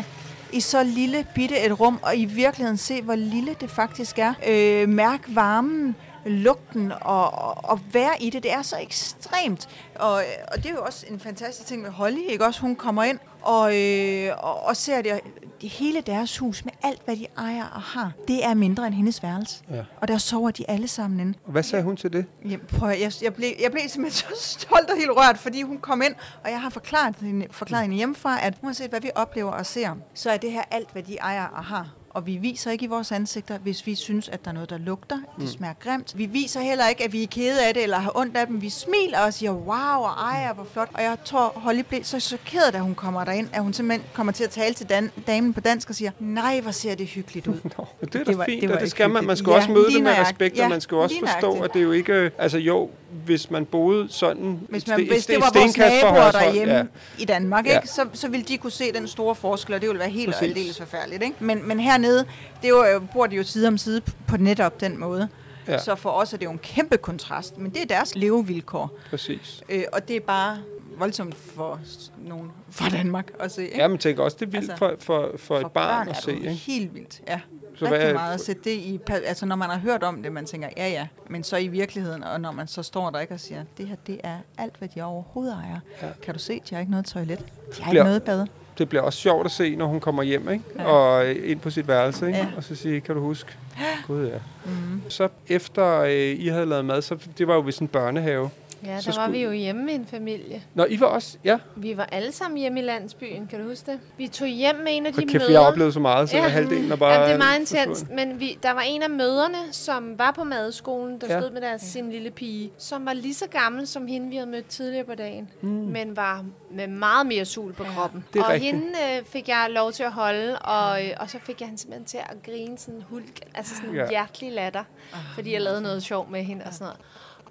Speaker 7: i så lille bitte et rum, og i virkeligheden se, hvor lille det faktisk er. Øh, mærk varmen, lugten og, og, og være i det. Det er så ekstremt. Og, og det er jo også en fantastisk ting med Holly, ikke også? Hun kommer ind og, øh, og, og ser det, det hele deres hus med alt, hvad de ejer og har. Det er mindre end hendes værelse.
Speaker 3: Ja.
Speaker 7: Og der sover de alle sammen inde.
Speaker 3: og hvad sagde hun til det?
Speaker 7: Jamen, prøv, jeg, jeg, blev, jeg blev simpelthen så stolt og helt rørt, fordi hun kom ind, og jeg har forklaret hende, forklaret hende hjemmefra, at uanset hvad vi oplever og ser, så er det her alt, hvad de ejer og har. Og vi viser ikke i vores ansigter, hvis vi synes, at der er noget, der lugter, det smager grimt. Vi viser heller ikke, at vi er kede af det, eller har ondt af dem. Vi smiler og siger, wow, og ej, hvor flot. Og jeg tror, Holly blev så chokeret, da hun kommer derind, at hun simpelthen kommer til at tale til dan- damen på dansk og siger, nej, hvor ser det hyggeligt ud.
Speaker 3: Nå, det er da
Speaker 7: Det var-
Speaker 3: fint,
Speaker 7: det var
Speaker 3: og det skal man. Man skal
Speaker 7: Ja,
Speaker 3: også møde det med respekt,
Speaker 7: Ja,
Speaker 3: og man skal også forstå, at det er jo ikke... Altså jo, hvis man boede sådan...
Speaker 7: Hvis, man, hvis det var vores naboer derhjemme
Speaker 3: Ja.
Speaker 7: i Danmark,
Speaker 3: Ja.
Speaker 7: ikke? Så, så ville de kunne se den store forskel, og det ville være helt og aldeles forfærdeligt. Ikke? Men, men hernede, det er jo, bor de jo side om side på netop den måde.
Speaker 3: Ja.
Speaker 7: Så for os er det jo en kæmpe kontrast, men det er deres levevilkår.
Speaker 3: Præcis.
Speaker 7: Øh, og det er bare voldsomt for nogen fra Danmark at se. Ikke?
Speaker 3: Ja, men tænk også, det er vildt
Speaker 7: Altså,
Speaker 3: for, for, for et
Speaker 7: for
Speaker 3: barn
Speaker 7: er
Speaker 3: at se. Ikke?
Speaker 7: helt vildt, ja.
Speaker 3: Så hvad er-
Speaker 7: meget at sætte det i, altså når man har hørt om det, man tænker, ja ja, men så i virkeligheden, og når man så står der ikke og siger, det her, det er alt, hvad de overhovedet ejer.
Speaker 3: Ja.
Speaker 7: Kan du se, de har ikke noget toilet, de har
Speaker 3: Bliver-
Speaker 7: ikke noget bad.
Speaker 3: Det bliver også sjovt at se, når hun kommer hjem ikke?
Speaker 7: Ja.
Speaker 3: og øh, ind på sit værelse. Ikke?
Speaker 7: Ja.
Speaker 3: Og så sige, kan du huske? Gud ja.
Speaker 7: Mm.
Speaker 3: Så efter øh, I havde lavet mad, så det var jo ved sådan en børnehave.
Speaker 6: Ja,
Speaker 3: Så
Speaker 6: der var
Speaker 3: skulle-
Speaker 6: vi jo hjemme med en familie.
Speaker 3: Nå, I var også, ja.
Speaker 6: Vi var alle sammen hjemme i landsbyen, kan du huske det? Vi tog hjem med en af de
Speaker 3: kæft,
Speaker 6: møder.
Speaker 3: jeg har oplevet så meget, så
Speaker 6: Ja.
Speaker 3: ja. halvdelen er bare
Speaker 6: Jamen, det er meget intenst, men vi, der var en af møderne, som var på madskolen, der
Speaker 3: Ja.
Speaker 6: ja. stod med deres, sin lille pige, som var lige så gammel som hende, vi havde mødt tidligere på dagen, mm. men var med meget mere sul på ja. kroppen.
Speaker 3: Det er
Speaker 6: og
Speaker 3: rigtigt.
Speaker 6: hende øh, fik jeg lov til at holde, og, øh, og så fik jeg hende simpelthen til at grine sådan hulk, altså sådan en
Speaker 3: Ja.
Speaker 6: hjertelig latter, fordi jeg lavede noget sjov med hende og sådan noget.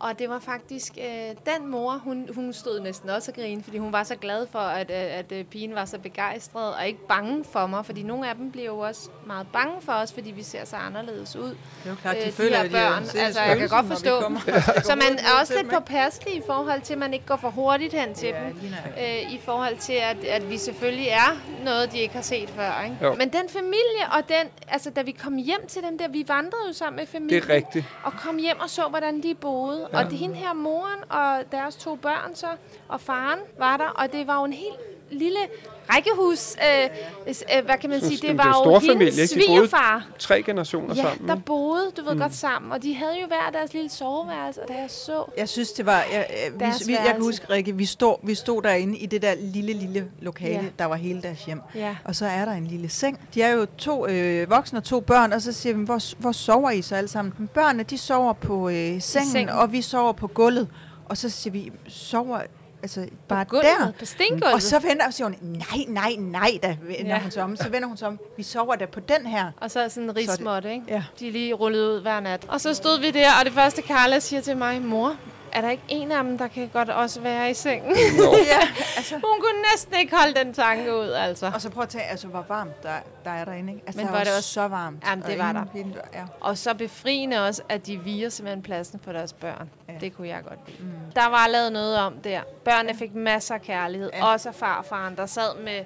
Speaker 6: Og det var faktisk øh, den mor, hun, hun stod næsten også og grine, fordi hun var så glad for, at, at, at, at pigen var så begejstret og ikke bange for mig. Fordi nogle af dem bliver jo også meget bange for os, fordi vi ser så anderledes ud.
Speaker 7: Det er jo klart, de
Speaker 6: øh,
Speaker 7: føler,
Speaker 6: her
Speaker 7: de er
Speaker 6: børn.
Speaker 7: seriøst
Speaker 6: Altså, jeg kan godt forstå.
Speaker 7: kommer.
Speaker 6: Så man er også lidt påpasselig i forhold til, at man ikke går for hurtigt hen til
Speaker 7: Ja,
Speaker 6: dem. Øh, I forhold til, at, at vi selvfølgelig er noget, de ikke har set før. Ikke?
Speaker 3: Jo.
Speaker 6: Men den familie, og den, altså da vi kom hjem til dem der, vi vandrede jo sammen med familien.
Speaker 3: Det er rigtigt.
Speaker 6: Og kom hjem og så, hvordan de boede. Ja. Og det hende her moren og deres to børn så, og faren var der. Og det var jo en helt lille rækkehus. Øh, øh, hvad kan man sige? Det var
Speaker 3: en
Speaker 6: jo hendes svigerfar.
Speaker 3: tre generationer
Speaker 6: Ja,
Speaker 3: sammen.
Speaker 6: der boede, du ved mm. godt, sammen. Og de havde jo hver deres lille soveværelse, og da jeg så...
Speaker 7: Jeg synes, det var... Jeg, jeg, vi, vi, jeg kan huske, Rikke, vi stod, vi stod derinde i det der lille, lille lokale,
Speaker 6: Ja.
Speaker 7: der var hele deres hjem.
Speaker 6: Ja.
Speaker 7: Og så er der en lille seng. De er jo to øh, voksne og to børn, og så siger vi, hvor, hvor sover I så alle sammen? Men børnene, de sover på øh, sengen,
Speaker 6: sengen.
Speaker 7: sengen, og vi sover på gulvet. Og så siger vi, sover altså bare
Speaker 6: gulvet,
Speaker 7: der?
Speaker 6: på stengulvet.
Speaker 7: Og så vender og siger hun, nej, nej, nej, da, vender
Speaker 6: Ja.
Speaker 7: hun sig om. Så vender hun sig om, vi sover da på den her.
Speaker 6: Og så sådan en rigsmåtte, ikke?
Speaker 7: Ja.
Speaker 6: De er lige rullet ud hver nat. Og så stod vi der, og det første Carla siger til mig, mor, er der ikke en af dem, der kan godt også være i sengen?
Speaker 7: ja, altså.
Speaker 6: Hun kunne næsten ikke holde den tanke ud, altså.
Speaker 7: Og så prøv at tage, altså, hvor varmt der, der er derinde, ikke? Altså,
Speaker 6: Men
Speaker 7: der
Speaker 6: var det også-
Speaker 7: så varmt.
Speaker 6: Jamen, det
Speaker 7: og
Speaker 6: var der.
Speaker 7: Vinduer, ja.
Speaker 6: Og så befriende også, at de viger simpelthen pladsen for deres børn. Ja. Det kunne jeg godt lide. Mm. Der var lavet noget om der. Børnene fik masser af kærlighed. Ja.
Speaker 7: Ja.
Speaker 6: Også af farfaren, der sad med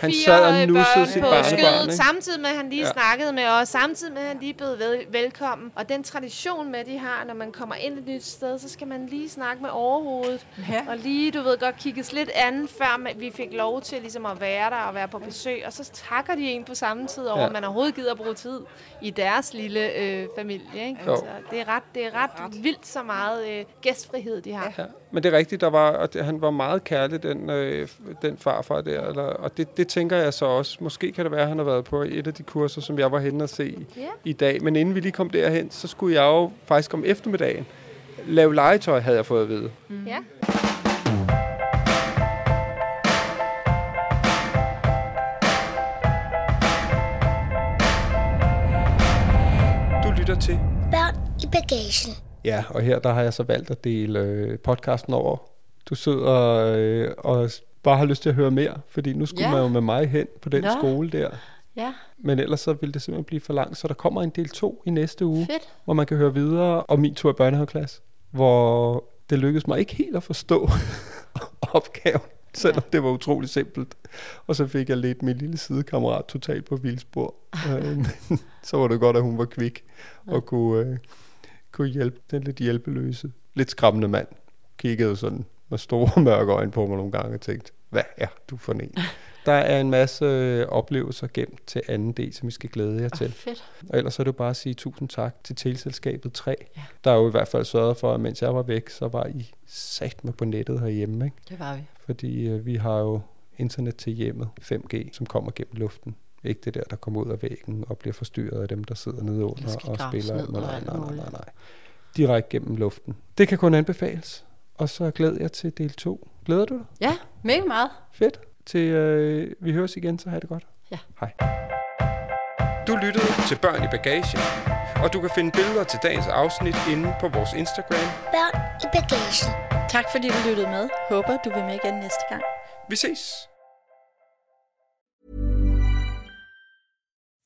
Speaker 3: Han
Speaker 6: fire
Speaker 3: sad og nussede
Speaker 6: børn
Speaker 3: sit
Speaker 6: på
Speaker 3: barnebarn,
Speaker 6: skødet,
Speaker 3: ikke?
Speaker 6: samtidig med, at han lige
Speaker 3: Ja.
Speaker 6: snakkede med os, samtidig med, at han lige blev vel, velkommen. Og den tradition med, de har, når man kommer ind et nyt sted, så skal man lige snakke med overhovedet.
Speaker 7: Ja.
Speaker 6: Og lige, du ved godt, kigges lidt an, før man, vi fik lov til ligesom at være der og være på besøg. Og så takker de en på samme tid over,
Speaker 3: Ja.
Speaker 6: at man overhovedet gider at bruge tid i deres lille øh, familie. Ikke?
Speaker 3: Jo.
Speaker 6: Så det er ret, det er ret vildt så meget øh, gæstfrihed, de har.
Speaker 3: Ja, men det er rigtigt, der var, og det, han var meget kærlig, den, øh, den farfar der, eller, og det, det tænker jeg så også. Måske kan det være, at han har været på et af de kurser, som jeg var henne at se
Speaker 6: Ja.
Speaker 3: i dag. Men inden vi lige kom derhen, så skulle jeg jo faktisk om eftermiddagen lave legetøj, havde jeg fået at vide.
Speaker 6: Mm. Ja.
Speaker 4: Du lytter til
Speaker 5: Børn i bagagen.
Speaker 3: Ja, og her der har jeg så valgt at dele øh, podcasten over. Du sidder øh, og bare har lyst til at høre mere, fordi nu skulle
Speaker 2: Ja.
Speaker 3: man jo med mig hen på den
Speaker 2: Nå.
Speaker 3: skole der.
Speaker 2: Ja,
Speaker 3: Men ellers så ville det simpelthen blive for langt, så der kommer en del 2 i næste uge,
Speaker 2: fedt.
Speaker 3: hvor man kan høre videre om min tur i børnehaveklasse, hvor det lykkedes mig ikke helt at forstå opgaven, selvom ja. det var utrolig simpelt. Og så fik jeg lidt min lille sidekammerat totalt på vildspor. Øh, så var det godt, at hun var kvik og kunne, øh, kunne hjælpe den lidt hjælpeløse, lidt skræmmende mand. Kiggede sådan med store mørke øjne på mig nogle gange og tænkte, hvad er du for en? Der er en masse øh, oplevelser gemt til anden del, som vi skal glæde jer til.
Speaker 2: Oh, fedt.
Speaker 3: Og ellers er det jo bare at sige tusind tak til Teleselskabet 3, ja. der jo i hvert fald sørget for, at mens jeg var væk, så var I sat med på nettet herhjemme. Ikke?
Speaker 2: Det var vi.
Speaker 3: Fordi øh, vi har jo internet til hjemmet, 5G, som kommer gennem luften. Ikke det der, der kommer ud af væggen og bliver forstyrret af dem, der sidder nede under og spiller.
Speaker 2: ned
Speaker 3: nej, nej, nej, nej, nej. Direkte gennem luften. Det kan kun anbefales. Og så glæder jeg til del 2. Glæder du dig?
Speaker 2: Ja, mega meget.
Speaker 3: Fedt. Til øh, vi høres igen, så have det godt.
Speaker 2: Ja.
Speaker 3: Hej.
Speaker 4: Du lyttede til Børn i Bagagen, og du kan finde billeder til dagens afsnit inde på vores Instagram.
Speaker 5: Børn i bagagen.
Speaker 8: Tak fordi du lyttede med. Håber du vil med igen næste gang.
Speaker 4: Vi ses!